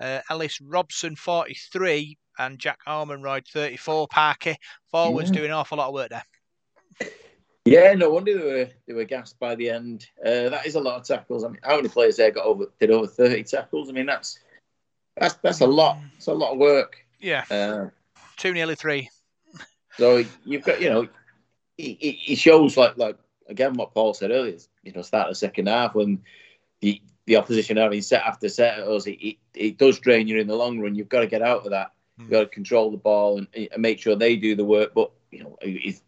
Speaker 1: uh, Ellis Robson 43, and Jack Ormondroyd 34. Parky forwards yeah. doing an awful lot of work there.
Speaker 3: Yeah, no wonder they were they were gassed by the end. Uh, that is a lot of tackles. I mean, how many players there got over did over 30 tackles? I mean, that's that's that's a lot. It's a lot of work.
Speaker 1: Yeah, uh, two nearly three.
Speaker 3: So you've got you know, it, it shows like like again what Paul said earlier. You know, start the second half when the the opposition having set after set at us, it, it, it does drain you in the long run. You've got to get out of that. You've got to control the ball and, and make sure they do the work. But you know,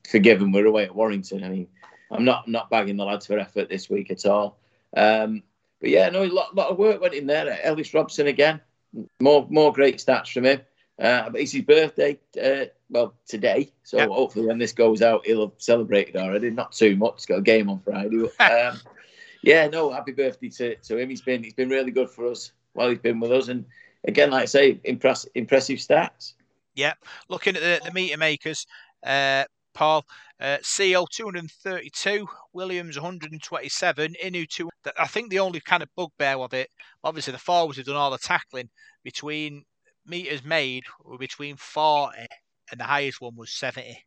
Speaker 3: forgiven, we're away at Warrington. I mean, I'm not not bagging the lads for effort this week at all. Um, but yeah, no, a lot, lot of work went in there. Ellis Robson again, more more great stats from him. Uh, but it's his birthday, uh, well, today. So yep. hopefully, when this goes out, he'll have celebrated already. Not too much. He's got a game on Friday. But, um, yeah, no, happy birthday to, to him. He's been he's been really good for us while he's been with us, and again, like I say, impress, impressive stats.
Speaker 1: Yeah, looking at the, the meter makers, uh, Paul, uh, Sio 232, Williams 127, Inu 2. I think the only kind of bugbear of it, obviously the forwards have done all the tackling between meters made were between 40 and the highest one was 70.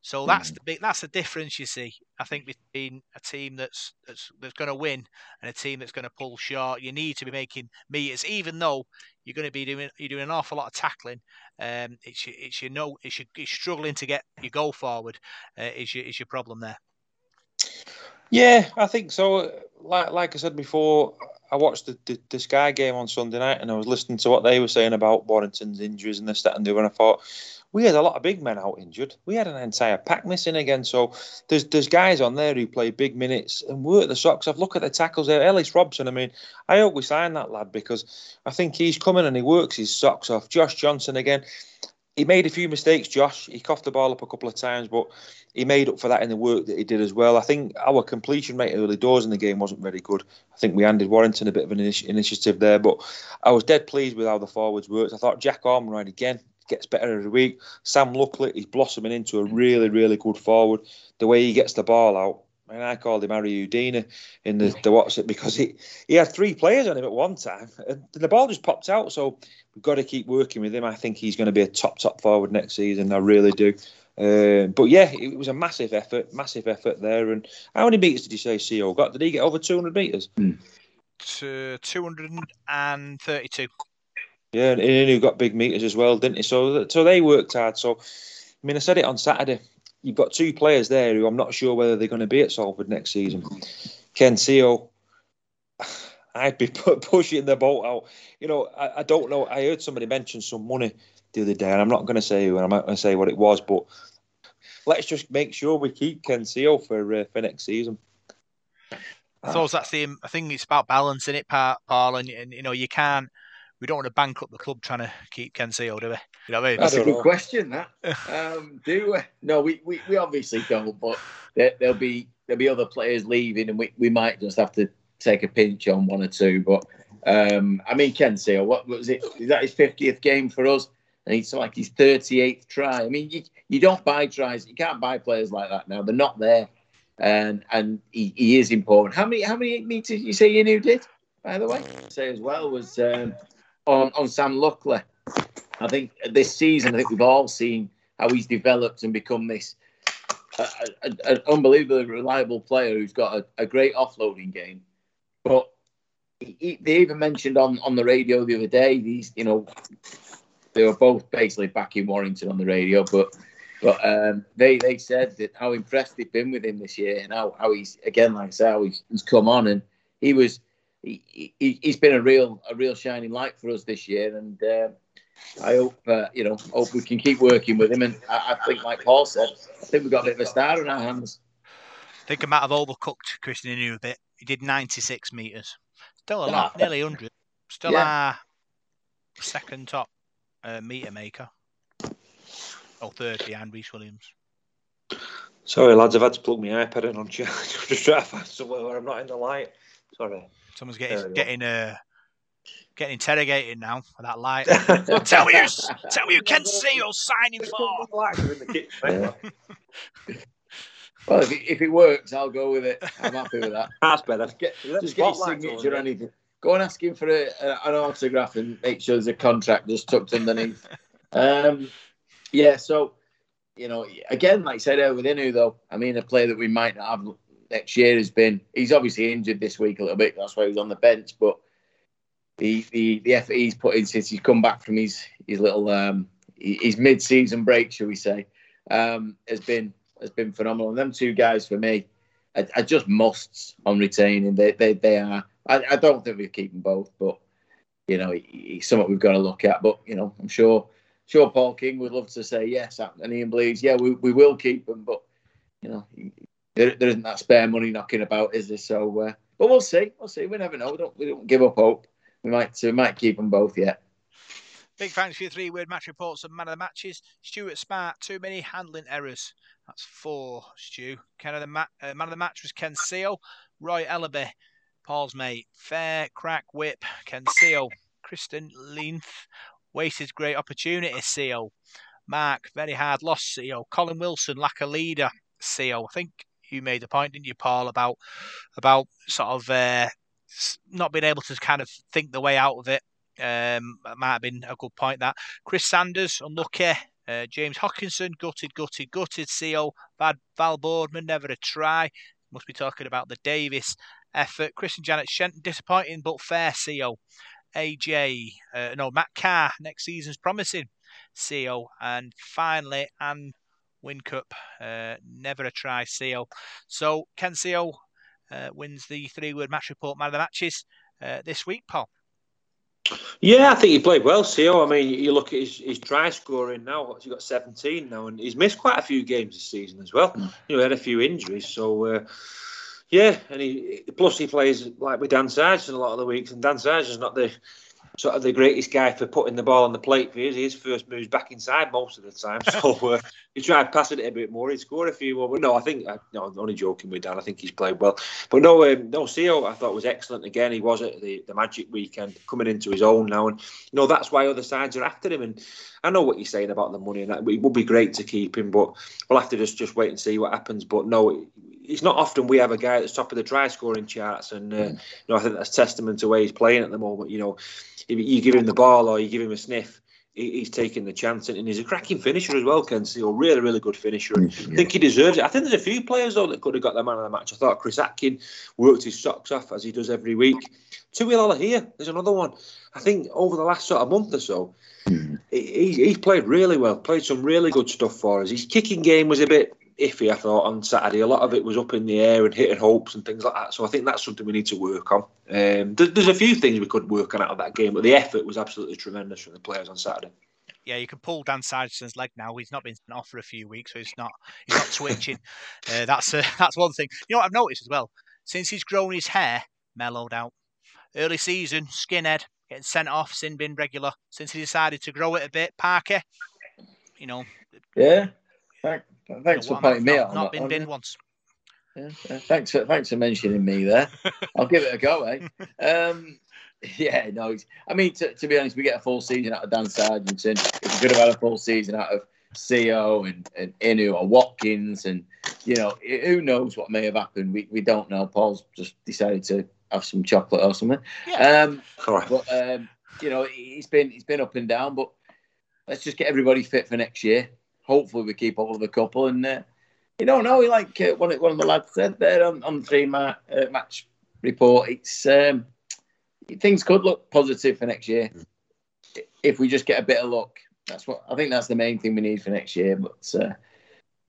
Speaker 1: So that's mm. the big that's the difference you see. I think between a team that's that's that's going to win and a team that's going to pull short. You need to be making meters, even though you're going to be doing you're doing an awful lot of tackling. Um, it's it's you know it's you're struggling to get your goal forward. Uh, is your is your problem there?
Speaker 2: Yeah, I think so. Like like I said before, I watched the, the, the, Sky game on Sunday night and I was listening to what they were saying about Warrington's injuries and this, that, and the other. And I thought, we had a lot of big men out injured. We had an entire pack missing again. So there's there's guys on there who play big minutes and work the socks off. Look at the tackles there. Ellis Robson, I mean, I hope we sign that lad because I think he's coming and he works his socks off. Josh Johnson again. he made a few mistakes, Josh. He coughed the ball up a couple of times, but he made up for that in the work that he did as well. I think our completion rate early doors in the game wasn't very good. I think we handed Warrington a bit of an initiative there, but I was dead pleased with how the forwards worked. I thought Jack Ormondroyd again gets better every week. Sam Luckley, he's blossoming into a really, really good forward. The way he gets the ball out, and I called him Harry Houdini in the, the WhatsApp because he, he had three players on him at one time and the ball just popped out. So we've got to keep working with him. I think he's going to be a top, top forward next season. I really do. Uh, but yeah, it was a massive effort, massive effort there. And how many meters did you say Sio got? Did he get over 200 meters?
Speaker 1: Mm. To 232.
Speaker 2: Yeah, and he got big meters as well, didn't he? So, so they worked hard. So, I mean, I said it on Saturday you've got two players there who I'm not sure whether they're going to be at Salford next season. Ken Sio, I'd be pushing the boat out. You know, I, I, don't know. I heard somebody mention some money the other day, and I'm not going to say who, and I'm not going to say what it was, but let's just make sure we keep Ken Sio for uh, for next season.
Speaker 1: I suppose that's the. I think it's about balancing it, Paul, and, and you know you can't we don't want to bankrupt the club trying to keep Ken Sio, do we? You know
Speaker 3: what I mean? That's a good know. question. That um, do we? No, we, we, we obviously don't. But there, will be there'll be other players leaving, and we, we might just have to take a pinch on one or two. But um, I mean, Ken Sio, what was it? Is that his fiftieth game for us? And it's like his thirty eighth try. I mean, you, you don't buy tries. You can't buy players like that now. They're not there, and and he, he is important. How many how many meters you say you knew did? By the way, say as well was um, on, on Sam Luckley. I think this season, I think we've all seen how he's developed and become this an unbelievably reliable player who's got a, a great offloading game. But he, they even mentioned on, on the radio the other day, these, you know, they were both basically back in Warrington on the radio, but but um, they they said that how impressed they've been with him this year and how, how he's again like I say how he's, he's come on and he was he, he, has been a real a real shining light for us this year, and uh, I hope uh, you know hope we can keep working with him. And I, I, think, like Paul said, I think we've got a bit of a star in our hands.
Speaker 1: I think I might have overcooked Krisnan Inu a bit. He did 96 meters, still a lot, nearly 100. Still yeah. our second top uh, meter maker, or third behind Rhys Williams.
Speaker 2: Sorry, lads, I've had to plug my iPad in on charge. i just trying to find somewhere where I'm not in the light. Sorry.
Speaker 1: Someone's getting getting uh, getting interrogated now for that light. tell me you tell me you can see you're signing for.
Speaker 3: well, if it, if it works, I'll go with it. I'm happy with that.
Speaker 2: That's better.
Speaker 3: Just get, just get his signature or anything. Go and ask him for a, a, an autograph and make sure there's a contract just tucked underneath. Um, yeah, so you know, again, like I said, uh, with Inu though, I mean, a player that we might not have next year has been he's obviously injured this week a little bit. That's why he's on the bench. But the the the effort he's put in since he's come back from his his little um his mid season break, shall we say, um, has been has been phenomenal. And them two guys for me are, are just musts on retaining. They they they are. I, I don't think we keep them both, but you know, he's something we've got to look at. But you know, I'm sure sure Paul King would love to say yes, and Ian Blease, yeah, we, we will keep them, but you know, there, there isn't that spare money knocking about, is there? So, uh, but we'll see. We'll see. We never know. We don't, we don't give up hope. We might we might keep them both yet.
Speaker 1: Big thanks for your three word match reports of man of the matches. Stuart Smart, too many handling errors. That's four, Stu. Ken of the ma- uh, man of the match was Ken Sio. Roy Ellaby, Paul's mate. Fair crack whip, Ken Sio. Kristen Length, wasted great opportunity, Sio. Mark, very hard loss, Sio. Colin Wilson, lack a leader, Sio. I think you made a point, didn't you, Paul, about about sort of uh, not being able to kind of think the way out of it. Um, might have been a good point. That Chris Sanders unlucky. Uh, James Hawkinson gutted, gutted, gutted. Sio Val, Val Boardman never a try. Must be talking about the Davis effort. Chris and Janet Shenton disappointing but fair. Sio AJ uh, no Matt Carr next season's promising. Sio and finally and Cup, uh, never a try Sio. So Ken Sio uh, wins the three word match report man of the matches uh, this week, Paul.
Speaker 2: Yeah, I think he played well, Sio. I mean, you look at his, his try scoring now, he's got 17 now, and he's missed quite a few games this season as well. Mm. You know, he had a few injuries, so. Uh, yeah, and he plus he plays like with Dan Sarginson a lot of the weeks, and Dan Sarginson's not the sort of the greatest guy for putting the ball on the plate for his, his first moves back inside most of the time. So uh, he tried passing it a bit more. He scored a few more. But no, I think, uh, no, I'm only joking with Dan. I think he's played well. But no, um, no, Sio I thought was excellent again. He was at the, the Magic weekend coming into his own now. And, you know, that's why other sides are after him. And I know what you're saying about the money and that. It would be great to keep him, but we'll have to just, just wait and see what happens. But no, it's not often we have a guy at the top of the try scoring charts. And, uh, mm. you know, I think that's testament to where he's playing at the moment. You know, if you give him the ball or you give him a sniff, he's taking the chance, and he's a cracking finisher as well, Ken Sio. Really, really good finisher. Mm, I think he deserves it. I think there's a few players though that could have got the man of the match. I thought Chris Atkin worked his socks off as he does every week. Tui here, there's another one. I think over the last sort of month or so, mm. he, he's played really well. Played some really good stuff for us. His kicking game was a bit iffy, I thought, on Saturday. A lot of it was up in the air and hitting hopes and things like that. So I think that's something we need to work on. Um, there's, there's a few things we could work on out of that game, but the effort was absolutely tremendous from the players on Saturday.
Speaker 1: Yeah, you can pull Dan Sarginson's leg now. He's not been off for a few weeks, so he's not he's not twitching. uh, that's uh, that's one thing. You know what I've noticed as well? Since he's grown his hair, mellowed out. Early season, skinhead, getting sent off, sin bin regular. Since he decided to grow it a bit, Parker, you know.
Speaker 3: Yeah, Thanks
Speaker 1: for
Speaker 3: pointing me out.
Speaker 1: Not been binned once.
Speaker 3: Yeah, yeah, thanks for thanks for mentioning me there. I'll give it a go, eh? Um, yeah, no. I mean, to, to, be honest, we get a full season out of Dan Sarginson. If we could have had a full season out of Sio and, and Inu or Watkins, and you know, who knows what may have happened? We we don't know. Paul's just decided to have some chocolate or something. Yeah. Um, but um, you know, he's been he's been up and down. But let's just get everybody fit for next year hopefully we keep hold of a couple. And uh, you don't know, like uh, one, one of the lads said there on, on the three ma- uh, match report, it's um, things could look positive for next year if we just get a bit of luck. That's what I think. That's the main thing we need for next year. But uh,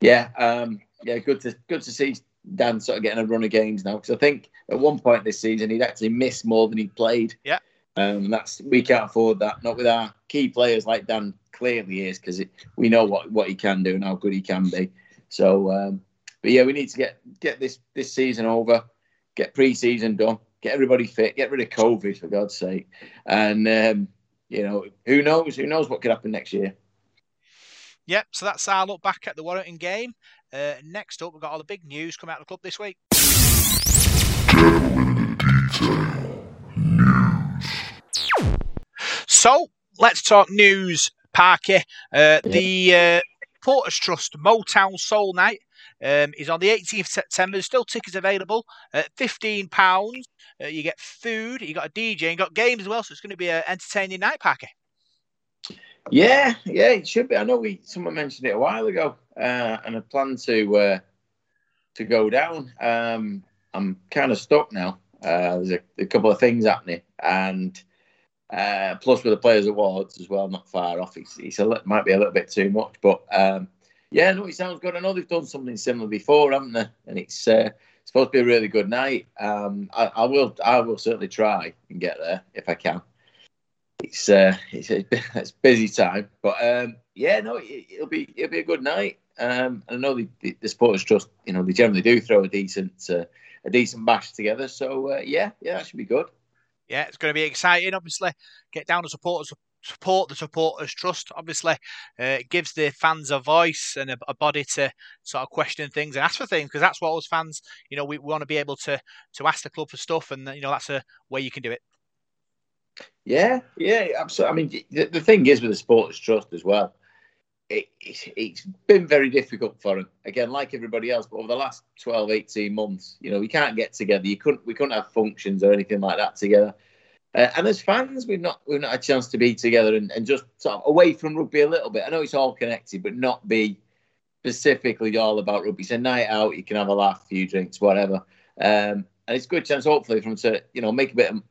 Speaker 3: yeah, um, yeah, good to good to see Dan sort of getting a run of games now because I think at one point this season he'd actually missed more than he played.
Speaker 1: Yeah.
Speaker 3: Um, that's we can't afford that. Not with our key players like Dan clearly is, because we know what, what he can do and how good he can be. So, um, but yeah, we need to get get this this season over, get pre-season done, get everybody fit, get rid of COVID for God's sake, and um, you know who knows who knows what could happen next year.
Speaker 1: Yep, so that's our look back at the Warrington game. Uh, next up, we've got all the big news coming out of the club this week. So let's talk news, Parky. Uh, the uh, Porters Trust Motown Soul Night um, is on the 18th September. There's still tickets available at £15. Uh, you get food, you got a DJ, you got games as well. So it's going to be an entertaining night, Parky.
Speaker 3: Yeah, yeah, it should be. I know we someone mentioned it a while ago, uh, and I plan to uh, to go down. Um, I'm kind of stuck now. Uh, there's a, a, couple of things happening, and uh, plus with the Players Awards as well, not far off. He's, he's a, might be a little bit too much, but um, yeah, no, it sounds good. I know they've done something similar before, haven't they? And it's uh, supposed to be a really good night. Um, I, I, will, I will certainly try and get there if I can. It's uh, it's it's busy time, but um, yeah, no, it, will be it'll be a good night. Um, I know the, the, the supporters trust, you know, they generally do throw a decent uh, a decent bash together. So uh, yeah, yeah, that should be good
Speaker 1: yeah, it's going to be exciting. Obviously, get down to supporters support the supporters trust obviously. Uh, it gives the fans a voice and a, a, body to sort of question things and ask for things because that's what us fans you know we, we want to be able to to ask the club for stuff and you know that's a way you can do it.
Speaker 3: Yeah yeah absolutely. I mean the, the thing is with the supporters trust as well it, it's been very difficult for him. Again like everybody else but over the last 12 18 months you know we can't get together. You couldn't we couldn't have functions or anything like that together. Uh, and as fans we've not we've not had a chance to be together and, and just sort of away from rugby a little bit. I know it's all connected but not be specifically all about rugby. It's a night out you can have a laugh a few drinks whatever. Um, and it's a good chance hopefully for him to you know make a bit of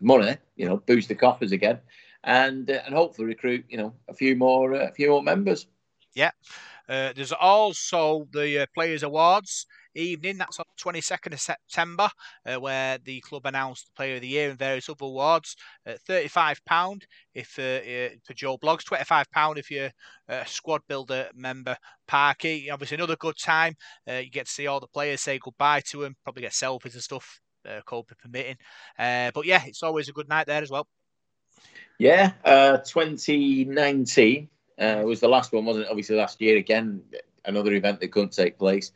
Speaker 3: money you know boost the coffers again and uh, and hopefully recruit you know a few more uh, a few more members.
Speaker 1: Yeah, uh, there's also the uh, Players Awards evening. That's on 22nd of September, uh, where the club announced the Player of the Year and various other awards. At £35 if uh, for Joe Blogs, £25 if you're a squad builder member. Parky, obviously another good time. you get to see all the players say goodbye to them, probably get selfies and stuff, uh, COVID permitting. but yeah, it's always a good night there as well.
Speaker 3: Yeah, uh, 2019 uh, was the last one, wasn't it? Obviously, last year again, another event that couldn't take place.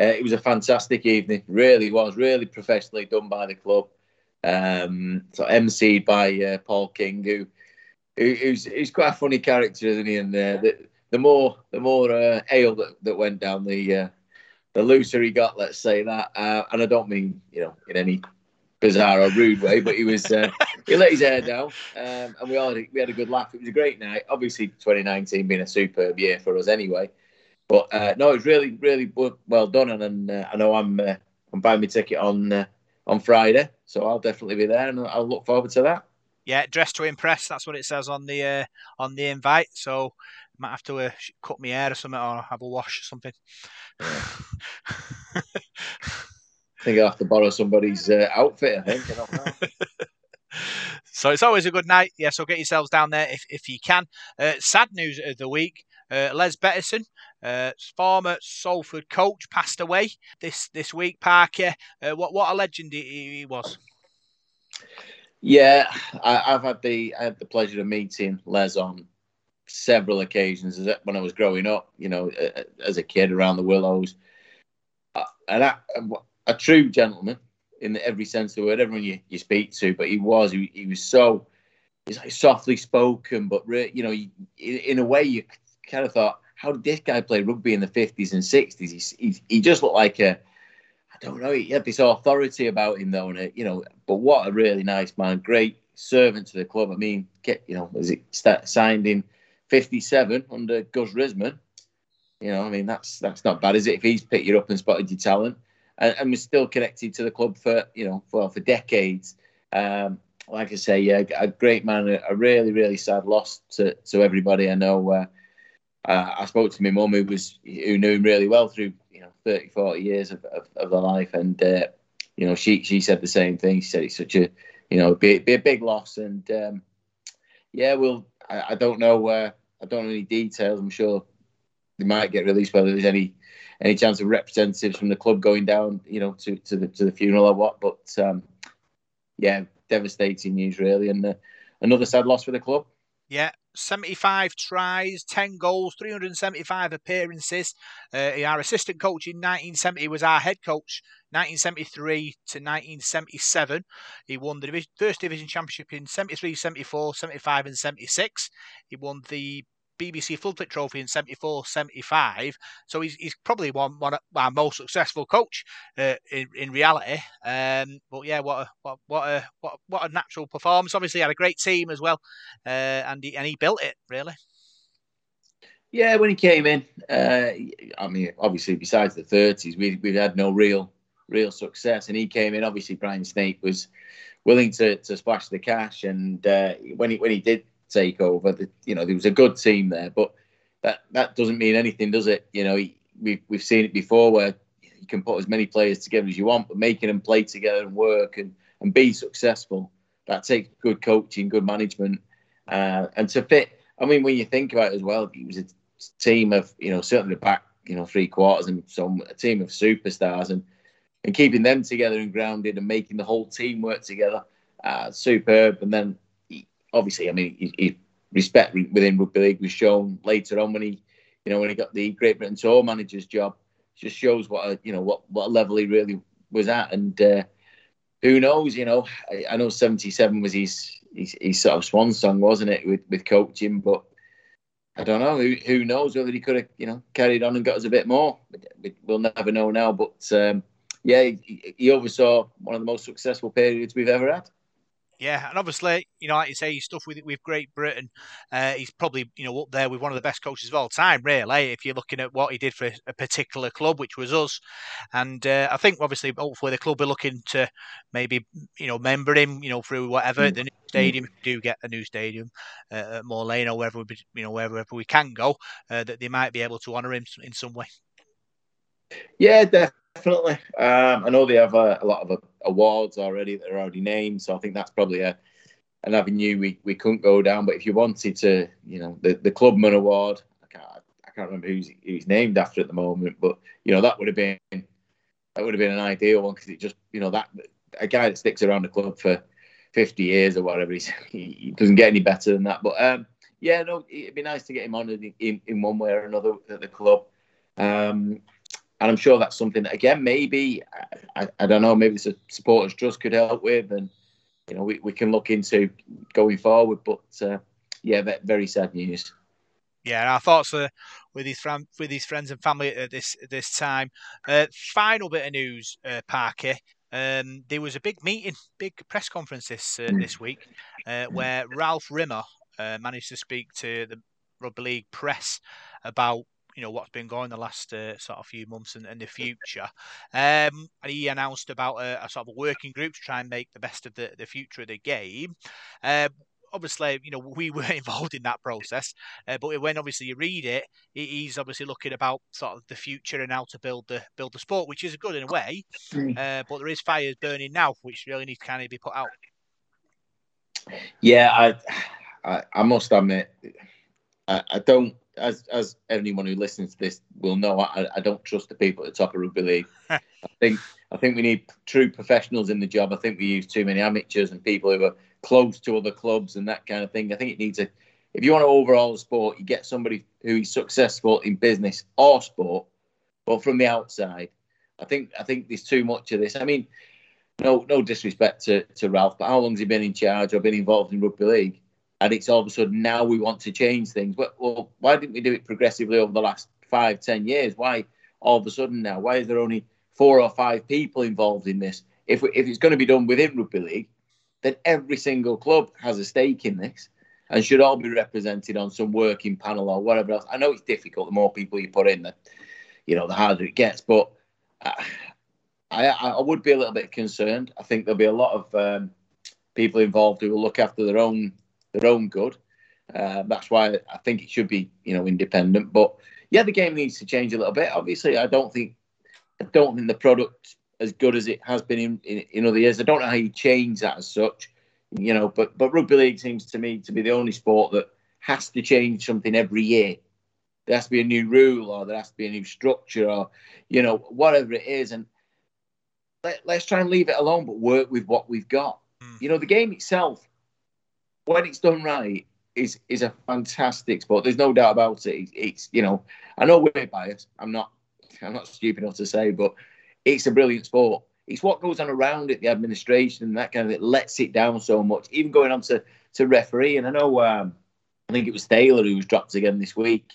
Speaker 3: Uh, it was a fantastic evening, really was, really professionally done by the club. Um, so emceed by uh, Paul King, who, who who's, who's quite a funny character, isn't he? And uh, the, the more the more uh, ale that, that went down, the uh, the looser he got. Let's say that, uh, and I don't mean you know in any bizarre or rude way, but he was uh, he let his hair down, um, and we all had, we had a good laugh. It was a great night. Obviously, 2019 being a superb year for us anyway, but uh, no, it was really really well done, and, and uh, I know I'm uh, I'm buying my ticket on uh, on Friday, so I'll definitely be there, and I'll look forward to that.
Speaker 1: Yeah, dress to impress. That's what it says on the uh, on the invite. So might have to cut my hair or something, or have a wash or something.
Speaker 3: Yeah. I think I have to borrow somebody's uh, outfit. I think.
Speaker 1: so it's always a good night. Yeah, so get yourselves down there if, if you can. Uh, sad news of the week: uh, Les Bettinson, uh, former Salford coach, passed away this this week. Parker, uh, what what a legend he, he was.
Speaker 3: Yeah, I, have had the I had the pleasure of meeting Les on several occasions when I was growing up. You know, as a kid around the Willows, uh, and I, a true gentleman in every sense of the word. Everyone you, you speak to, but he was he, he was so he's like softly spoken, but re, you know, in a way you kind of thought, how did this guy play rugby in the fifties and sixties? He, he, he just looked like a I don't know. He had this authority about him, though, and it, you know. But what a really nice man, great servant to the club. I mean, get you know, was it start, signed in '57 under Gus Risman? You know, I mean, that's that's not bad, is it? If he's picked you up and spotted your talent, and, and was still connected to the club for you know for for decades. Um, like I say, yeah, a great man, a, a, really really sad loss to to everybody. I know. Uh, uh, I spoke to my mum who was who knew him really well through you know 30, 40 years of, of, of their life, and uh, you know she she said the same thing. She said it's such a you know be, be a big loss, and um, yeah, well, I, I don't know. Uh, I don't know any details. I'm sure they might get released whether there's any any chance of representatives from the club going down, you know, to, to the to the funeral or what. But um, yeah, devastating news really, and uh, another sad loss for the club.
Speaker 1: Yeah, 75 tries, 10 goals, 375 appearances. Uh, our assistant coach in 1970 was our head coach, 1973 to 1977. He won the first division championship in 73, 74, 75, and 76. He won the BBC Full Floodlit Trophy in 74 75. So he's, he's probably one, one of our most successful coach uh, in, in reality. Um, but yeah, what a, what, what, a, what, what a natural performance. Obviously, had a great team as well, uh, and, he, and he built it, really.
Speaker 3: Yeah, when he came in, uh, I mean, obviously, besides the 30s, we, we had no real real success. And he came in, obviously, Brian Snape was willing to, to splash the cash. And uh, when, he, when he did take over. The, you know, there was a good team there, but that that doesn't mean anything, does it? You know, we've we've seen it before where you can put as many players together as you want, but making them play together and work and and be successful that takes good coaching, good management, uh, and to fit. I mean, when you think about it as well, it was a team of you know certainly the back you know three quarters and some a team of superstars and and keeping them together and grounded and making the whole team work together, uh, superb. And then obviously, I mean, he, he, respect within rugby league was shown later on when he, you know, when he got the Great Britain tour manager's job. Just shows what a, you know what what level he really was at, and uh, who knows? You know, I, I know '77 was his, his, his sort of swan song, wasn't it, with with coaching? But I don't know. Who, who knows whether he could have you know carried on and got us a bit more? We'll never know now. But um, yeah, he, he oversaw one of the most successful periods we've ever had.
Speaker 1: Yeah, and obviously, you know, like you say, he's stuff with with Great Britain. Uh, he's probably, you know, up there with one of the best coaches of all time, really. If you're looking at what he did for a particular club, which was us, and uh, I think obviously, hopefully, the club are looking to maybe, you know, member him, you know, through whatever mm. the new stadium. If we do get a new stadium uh, at Moor Lane or wherever, we, you know, wherever we can go, uh, that they might be able to honour him in some way.
Speaker 3: Yeah, definitely. Um, I know they have a, a lot of awards already that are already named, so I think that's probably a an avenue we, we couldn't go down. But if you wanted to, you know, the, the Clubman Award, I can't I can't remember who's who's named after at the moment, but you know that would have been that would have been an ideal one because it just you know that a guy that sticks around the club for 50 years or whatever. He doesn't get any better than that. But um, yeah, no, it'd be nice to get him on in, in, one way or another at the club. Um, and I'm sure that's something that, again, maybe, I, I don't know, maybe the supporters trust could help with. And, you know, we, we can look into going forward. But uh, yeah, very sad news.
Speaker 1: Yeah, our thoughts are with his friend, with his friends and family at this this time. Uh, final bit of news, uh, Parky. Um, there was a big meeting, big press conference this uh, this week, uh, where Ralph Rimmer uh, managed to speak to the rugby league press about you know what's been going the last uh, sort of few months and, and the future. Um, and he announced about a, a, sort of a working group to try and make the best of the, the future of the game. Uh, obviously, you know, we were involved in that process. Uh, but when obviously you read it, he's obviously looking about sort of the future and how to build the build the sport, which is good in a way. Uh, but there is fires burning now, which really need to kind of be put out.
Speaker 3: Yeah, I, I, I must admit, I, I, don't. As as anyone who listens to this will know, I, I don't trust the people at the top of rugby league. I think I think we need true professionals in the job. I think we use too many amateurs and people who are close to other clubs and that kind of thing. I think it needs a. If you want to overhaul the sport, you get somebody who is successful in business or sport, but from the outside. I think I think there's too much of this. I mean, no no disrespect to, to Ralph, but how long has he been in charge or been involved in rugby league? And it's all of a sudden now we want to change things. Well, well, why didn't we do it progressively over the last five, ten years? Why all of a sudden now? Why is there only four or five people involved in this? If we, if it's going to be done within rugby league, then every single club has a stake in this and should all be represented on some working panel or whatever else. I know it's difficult. The more people you put in, the you know the harder it gets. But I, I, I would be a little bit concerned. I think there'll be a lot of um, people involved who will look after their own their own good. Uh, that's why I think it should be you know independent. But yeah, the game needs to change a little bit. Obviously, I don't think I don't think the product as good as it has been in, in, in other years. I don't know how you change that as such, you know, but but rugby league seems to me to be the only sport that has to change something every year. There has to be a new rule, or there has to be a new structure, or you know, whatever it is. And let, us try and leave it alone, but work with what we've got. Mm. You know, the game itself, when it's done right, is is a fantastic sport. There's no doubt about it. It's, it's you know, I know we're biased. I'm not. I'm not stupid enough to say, but it's a brilliant sport. It's what goes on around it, the administration and that kind of it lets it down so much. Even going on to, to referee, and I know um, I think it was Thaler who was dropped again this week.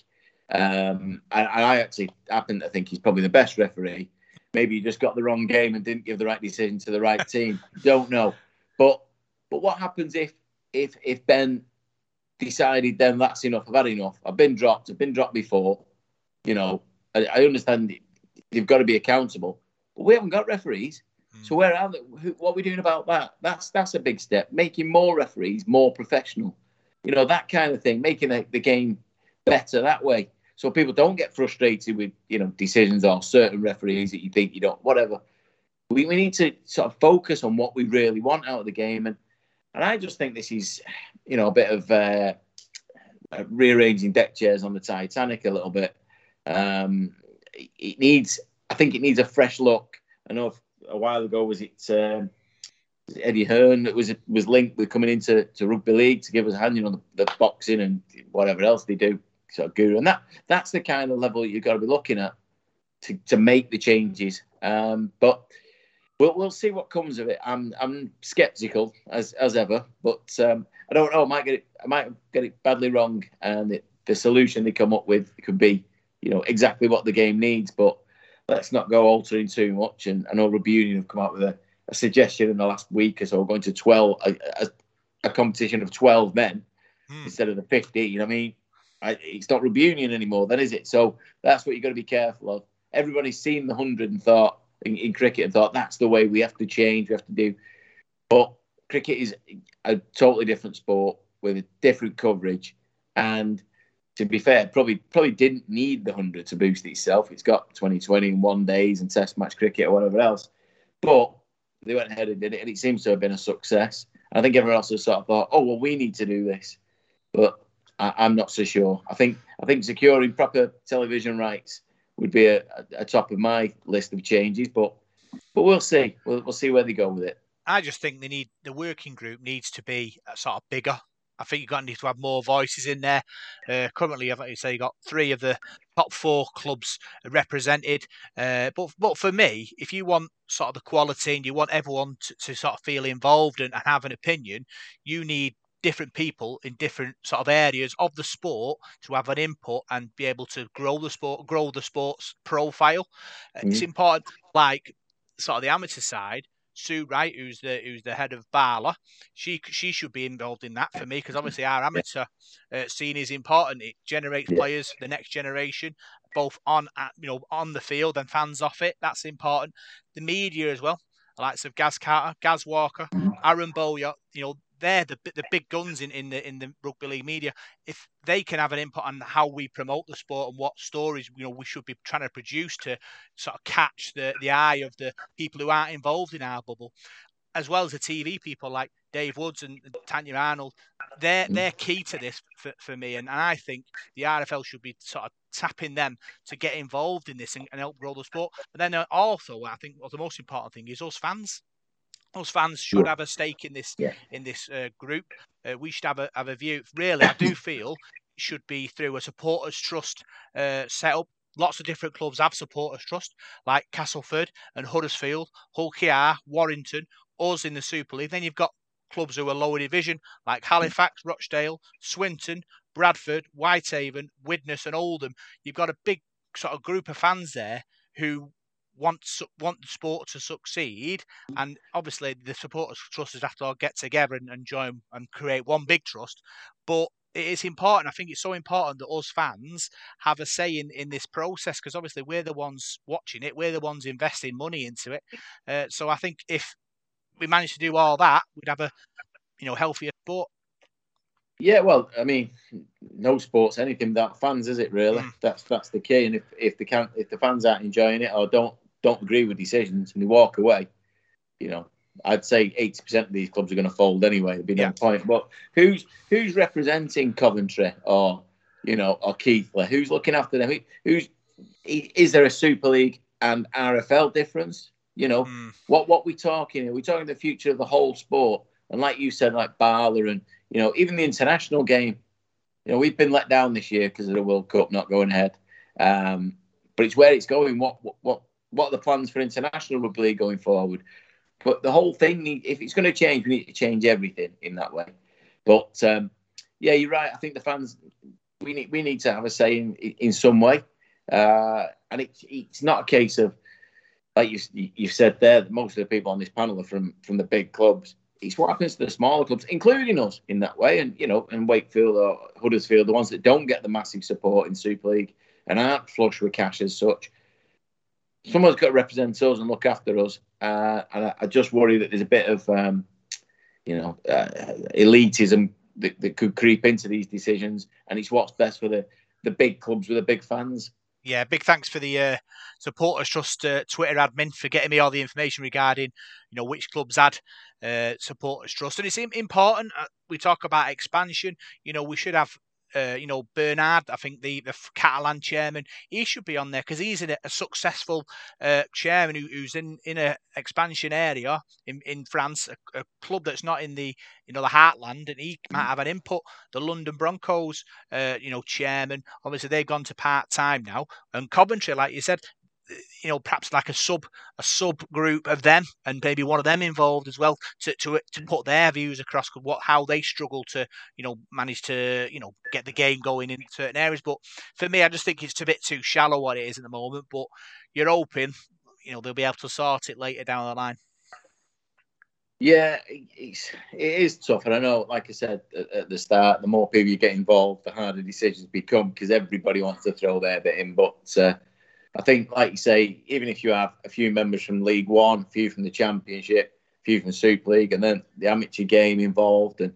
Speaker 3: Um, and, I actually happen to think he's probably the best referee. Maybe he just got the wrong game and didn't give the right decision to the right team. Don't know. But but what happens if if if Ben decided then that's enough, I've had enough. I've been dropped, I've been dropped before. You know, I, I understand you've got to be accountable. But we haven't got referees. So hmm. where are they? What are we doing about that? That's that's a big step. Making more referees more professional, you know that kind of thing. Making the, the game better that way, so people don't get frustrated with you know decisions or certain referees that you think you don't. Whatever. We we need to sort of focus on what we really want out of the game, and and I just think this is, you know, a bit of uh, rearranging deck chairs on the Titanic a little bit. Um, it needs I think it needs a fresh look. I know a while ago was it um, Eddie Hearn that was was linked with coming into to rugby league to give us a hand, you know, the, the boxing and whatever else they do, sort of guru, and that that's the kind of level you've got to be looking at to, to make the changes. Um, but we'll we'll see what comes of it. I'm I'm skeptical as as ever, but um, I don't know. I might get it. I might get it badly wrong, and it, the solution they come up with could be, you know, exactly what the game needs, but let's not go altering too much. And I know Rugby Union have come out with a, a suggestion in the last week or so, going to 12, a, a, a competition of 12 men hmm. instead of the 15. I mean, I, it's not Rugby Union anymore, then is it? So that's what you've got to be careful of. Everybody's seen the 100 and thought, in, in cricket, and thought that's the way we have to change, we have to do. But cricket is a totally different sport with a different coverage. And to be fair, probably probably didn't need the hundred to boost itself. It's got 2020 and one days and Test match cricket or whatever else, but they went ahead and did it, and it seems to have been a success. I think everyone else has sort of thought, oh well, we need to do this, but I, am not so sure. I think I think securing proper television rights would be a, a, top of my list of changes, but but we'll see. We'll, we'll see where they go with it.
Speaker 1: I just think they need the working group needs to be sort of bigger. I think you've got to need to have more voices in there. Uh, currently, I've you say you got three of the top four clubs represented. Uh, but but for me, if you want sort of the quality and you want everyone to, to sort of feel involved and, and have an opinion, you need different people in different sort of areas of the sport to have an input and be able to grow the sport, grow the sports profile. Mm-hmm. It's important, like sort of the amateur side. Sue Wright, who's the who's the head of BARLA, she she should be involved in that for me because obviously our amateur uh, scene is important. It generates yeah. players, the next generation, both on you know on the field and fans off it. That's important. The media as well, the likes of Gaz Carter, Gaz Walker, mm-hmm. Aaron Bolyar, you know they're the the big guns in, in the in the rugby league media. If they can have an input on how we promote the sport and what stories you know we should be trying to produce to sort of catch the the eye of the people who aren't involved in our bubble, as well as the TV people like Dave Woods and Tanya Arnold, they're mm. they're key to this for, for me. And, and I think the RFL should be sort of tapping them to get involved in this and, and help grow the sport. But then uh, also, I think well, the most important thing is us fans us fans should have a stake in this yeah. in this uh, group. Uh, we should have a have a view. Really, I do feel it should be through a supporters trust uh, set up. Lots of different clubs have supporters trust, like Castleford and Huddersfield, Hull KR, Warrington, us in the Super League. Then you've got clubs who are lower division, like Halifax, Rochdale, Swinton, Bradford, Whitehaven, Widnes, and Oldham. You've got a big sort of group of fans there who want want the sport to succeed, and obviously the supporters trust have to all get together and, and join and create one big trust. But it is important. I think it's so important that us fans have a say in, in this process because obviously we're the ones watching it, we're the ones investing money into it. Uh, so I think if we manage to do all that, we'd have a you know healthier sport.
Speaker 3: Yeah, well, I mean, no sports anything without fans, is it? Really, mm. that's that's the key. And if if the can if the fans aren't enjoying it or don't don't agree with decisions and they walk away, you know, I'd say 80% of these clubs are going to fold anyway. There'd be no yeah. point. But who's who's representing Coventry or you know or Keighley? Who's looking after them? Who's is there a Super League and RFL difference? You know mm. what what we talking? Are we talking the future of the whole sport? And like you said, like BARLA and you know even the international game. You know we've been let down this year because of the World Cup not going ahead. Um, but it's where it's going. What what, what what are the plans for international rugby league going forward? But the whole thing, if it's going to change, we need to change everything in that way. But um, yeah, you're right. I think the fans, we need we need to have a say in in some way, uh, and it's it's not a case of like you you've said there. Most of the people on this panel are from from the big clubs. It's what happens to the smaller clubs, including us in that way, and you know, and Wakefield or Huddersfield, the ones that don't get the massive support in Super League and aren't flush with cash as such someone's got to represent us and look after us. Uh, and I, I, just worry that there's a bit of, um, you know, uh, elitism that, that, could creep into these decisions. And it's what's best for the, the big clubs with the big fans.
Speaker 1: Yeah, big thanks for the uh, supporters trust uh, Twitter admin for getting me all the information regarding, you know, which clubs had uh, supporters trust, and it's important. Uh, we talk about expansion. You know, we should have uh, you know, Bernard, I think the, the Catalan chairman, he should be on there because he's a, a successful uh, chairman who, who's in, in an expansion area in, in France, a, a, club that's not in the, you know, the heartland, and he might mm. have an input. The London Broncos, uh, you know, chairman, obviously they've gone to part time now, and Coventry, like you said, you know, perhaps like a sub a sub group of them, and maybe one of them involved as well to to to put their views across what how they struggle to you know manage to you know get the game going in certain areas. But for me, I just think it's a bit too shallow what it is at the moment. But you're hoping you know they'll be able to sort it later down the line.
Speaker 3: Yeah, it's it is tough, and I know, like I said at, the start, the more people you get involved, the harder decisions become because everybody wants to throw their bit in. But uh, I think, like you say, even if you have a few members from League One, a few from the Championship, a few from Super League, and then the amateur game involved, and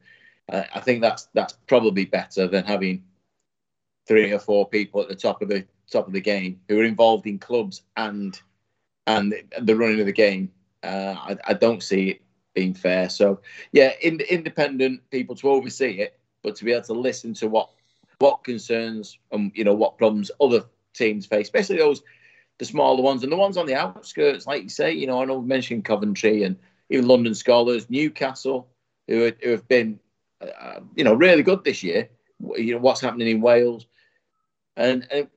Speaker 3: uh, I think that's that's probably better than having three or four people at the top of the top of the game who are involved in clubs and and the running of the game. Uh, I, I, don't see it being fair. So yeah, in, independent people to oversee it, but to be able to listen to what what concerns and you know what problems other teams face, especially those the smaller ones and the ones on the outskirts, like you say. You know, I know we mentioned Coventry and even London Skolars, Newcastle, who, who have been, uh, you know, really good this year. You know what's happening in Wales, and, and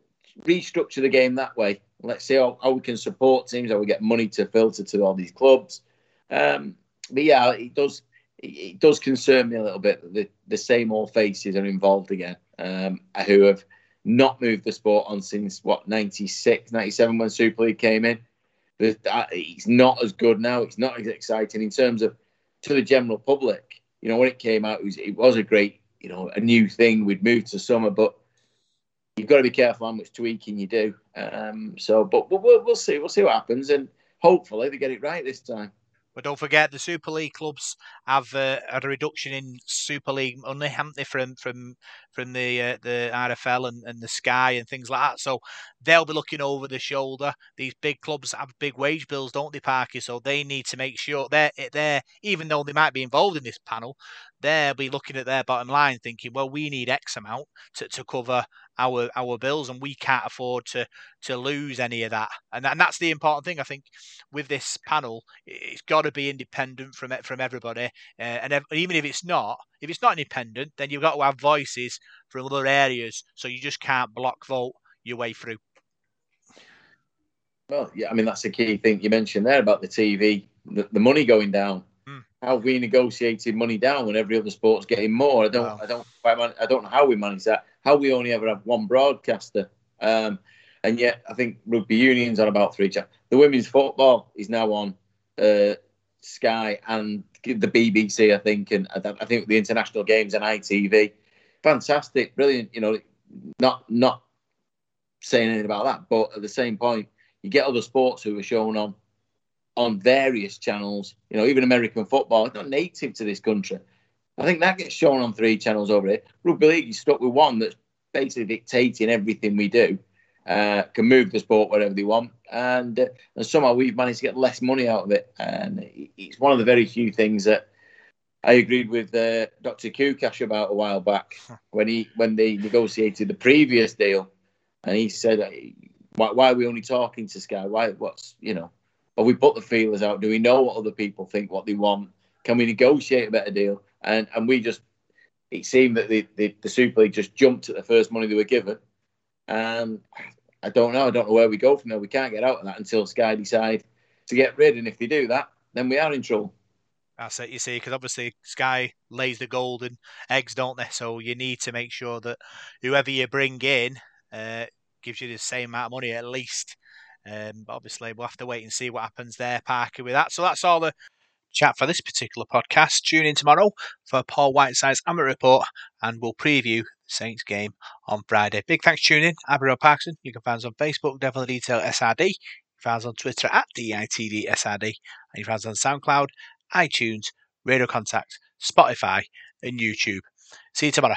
Speaker 3: restructure the game that way. Let's see how, how, we can support teams, how we get money to filter to all these clubs. Um, but yeah, it does it does concern me a little bit that the, the same old faces are involved again, um, who have not moved the sport on since what 96, 97 when Super League came in. It's not as good now. It's not as exciting in terms of to the general public. You know, when it came out, it was, it was a great, you know, a new thing. We'd moved to summer, but you've got to be careful how much tweaking you do. Um, so, but we'll, we'll see. We'll see what happens, and hopefully they get it right this time.
Speaker 1: But don't forget, the Super League clubs have uh, had a reduction in Super League money, haven't they, from from from the uh, the RFL and, and the Sky and things like that. So they'll be looking over the shoulder. These big clubs have big wage bills, don't they, Parky? So they need to make sure they're they're even though they might be involved in this panel, they'll be looking at their bottom line, thinking, well, we need X amount to, to cover our our bills, and we can't afford to to lose any of that. And, and that's the important thing, I think, with this panel. It's got to be independent from it from everybody, uh, and ev- even if it's not, if it's not independent, then you've got to have voices from other areas. So you just can't block vote your way through.
Speaker 3: Well, yeah, I mean that's the key thing you mentioned there about the TV, the, the money going down. Mm. How we negotiated money down when every other sport's getting more? I don't, wow. I don't, I don't know how we manage that how we only ever have one broadcaster. Um, and yet, I think rugby union's on about three. Cha- the women's football is now on uh, Sky and the BBC, I think, and I think the international games and ITV. Fantastic, brilliant. You know, not not saying anything about that, but at the same point, you get other sports who are shown on on various channels. You know, even American football, it's not native to this country. I think that gets shown on three channels over here. Rugby league is stuck with one that's basically dictating everything we do. Uh, can move the sport wherever they want, and uh, and somehow we've managed to get less money out of it. And it's one of the very few things that I agreed with uh, Dr. Koukash about a while back when he when they negotiated the previous deal, and he said, "Why, why are we only talking to Sky? Why? What's you know? But we put the feelers out. Do we know what other people think? What they want? Can we negotiate a better deal?" And and we just it seemed that the, the, the Super League just jumped at the first money they were given. And I don't know. I don't know where we go from there. We can't get out of that until Sky decide to get rid. And if they do that, then we are in trouble.
Speaker 1: That's it, you see, because obviously Sky lays the golden eggs, don't they? So you need to make sure that whoever you bring in uh, gives you the same amount of money at least. Um, but obviously, we'll have to wait and see what happens there, Parker, with that. So that's all the chat for this particular podcast. Tune in tomorrow for Paul Whiteside's Amateur Report and we'll preview Saints game on Friday. Big thanks for tuning in. I'm Parkinson. You can find us on Facebook, Devil Detail SRD. You can find us on Twitter at DITD SRD. And you can find us on SoundCloud, iTunes, Radio Contact, Spotify, and YouTube. See you tomorrow.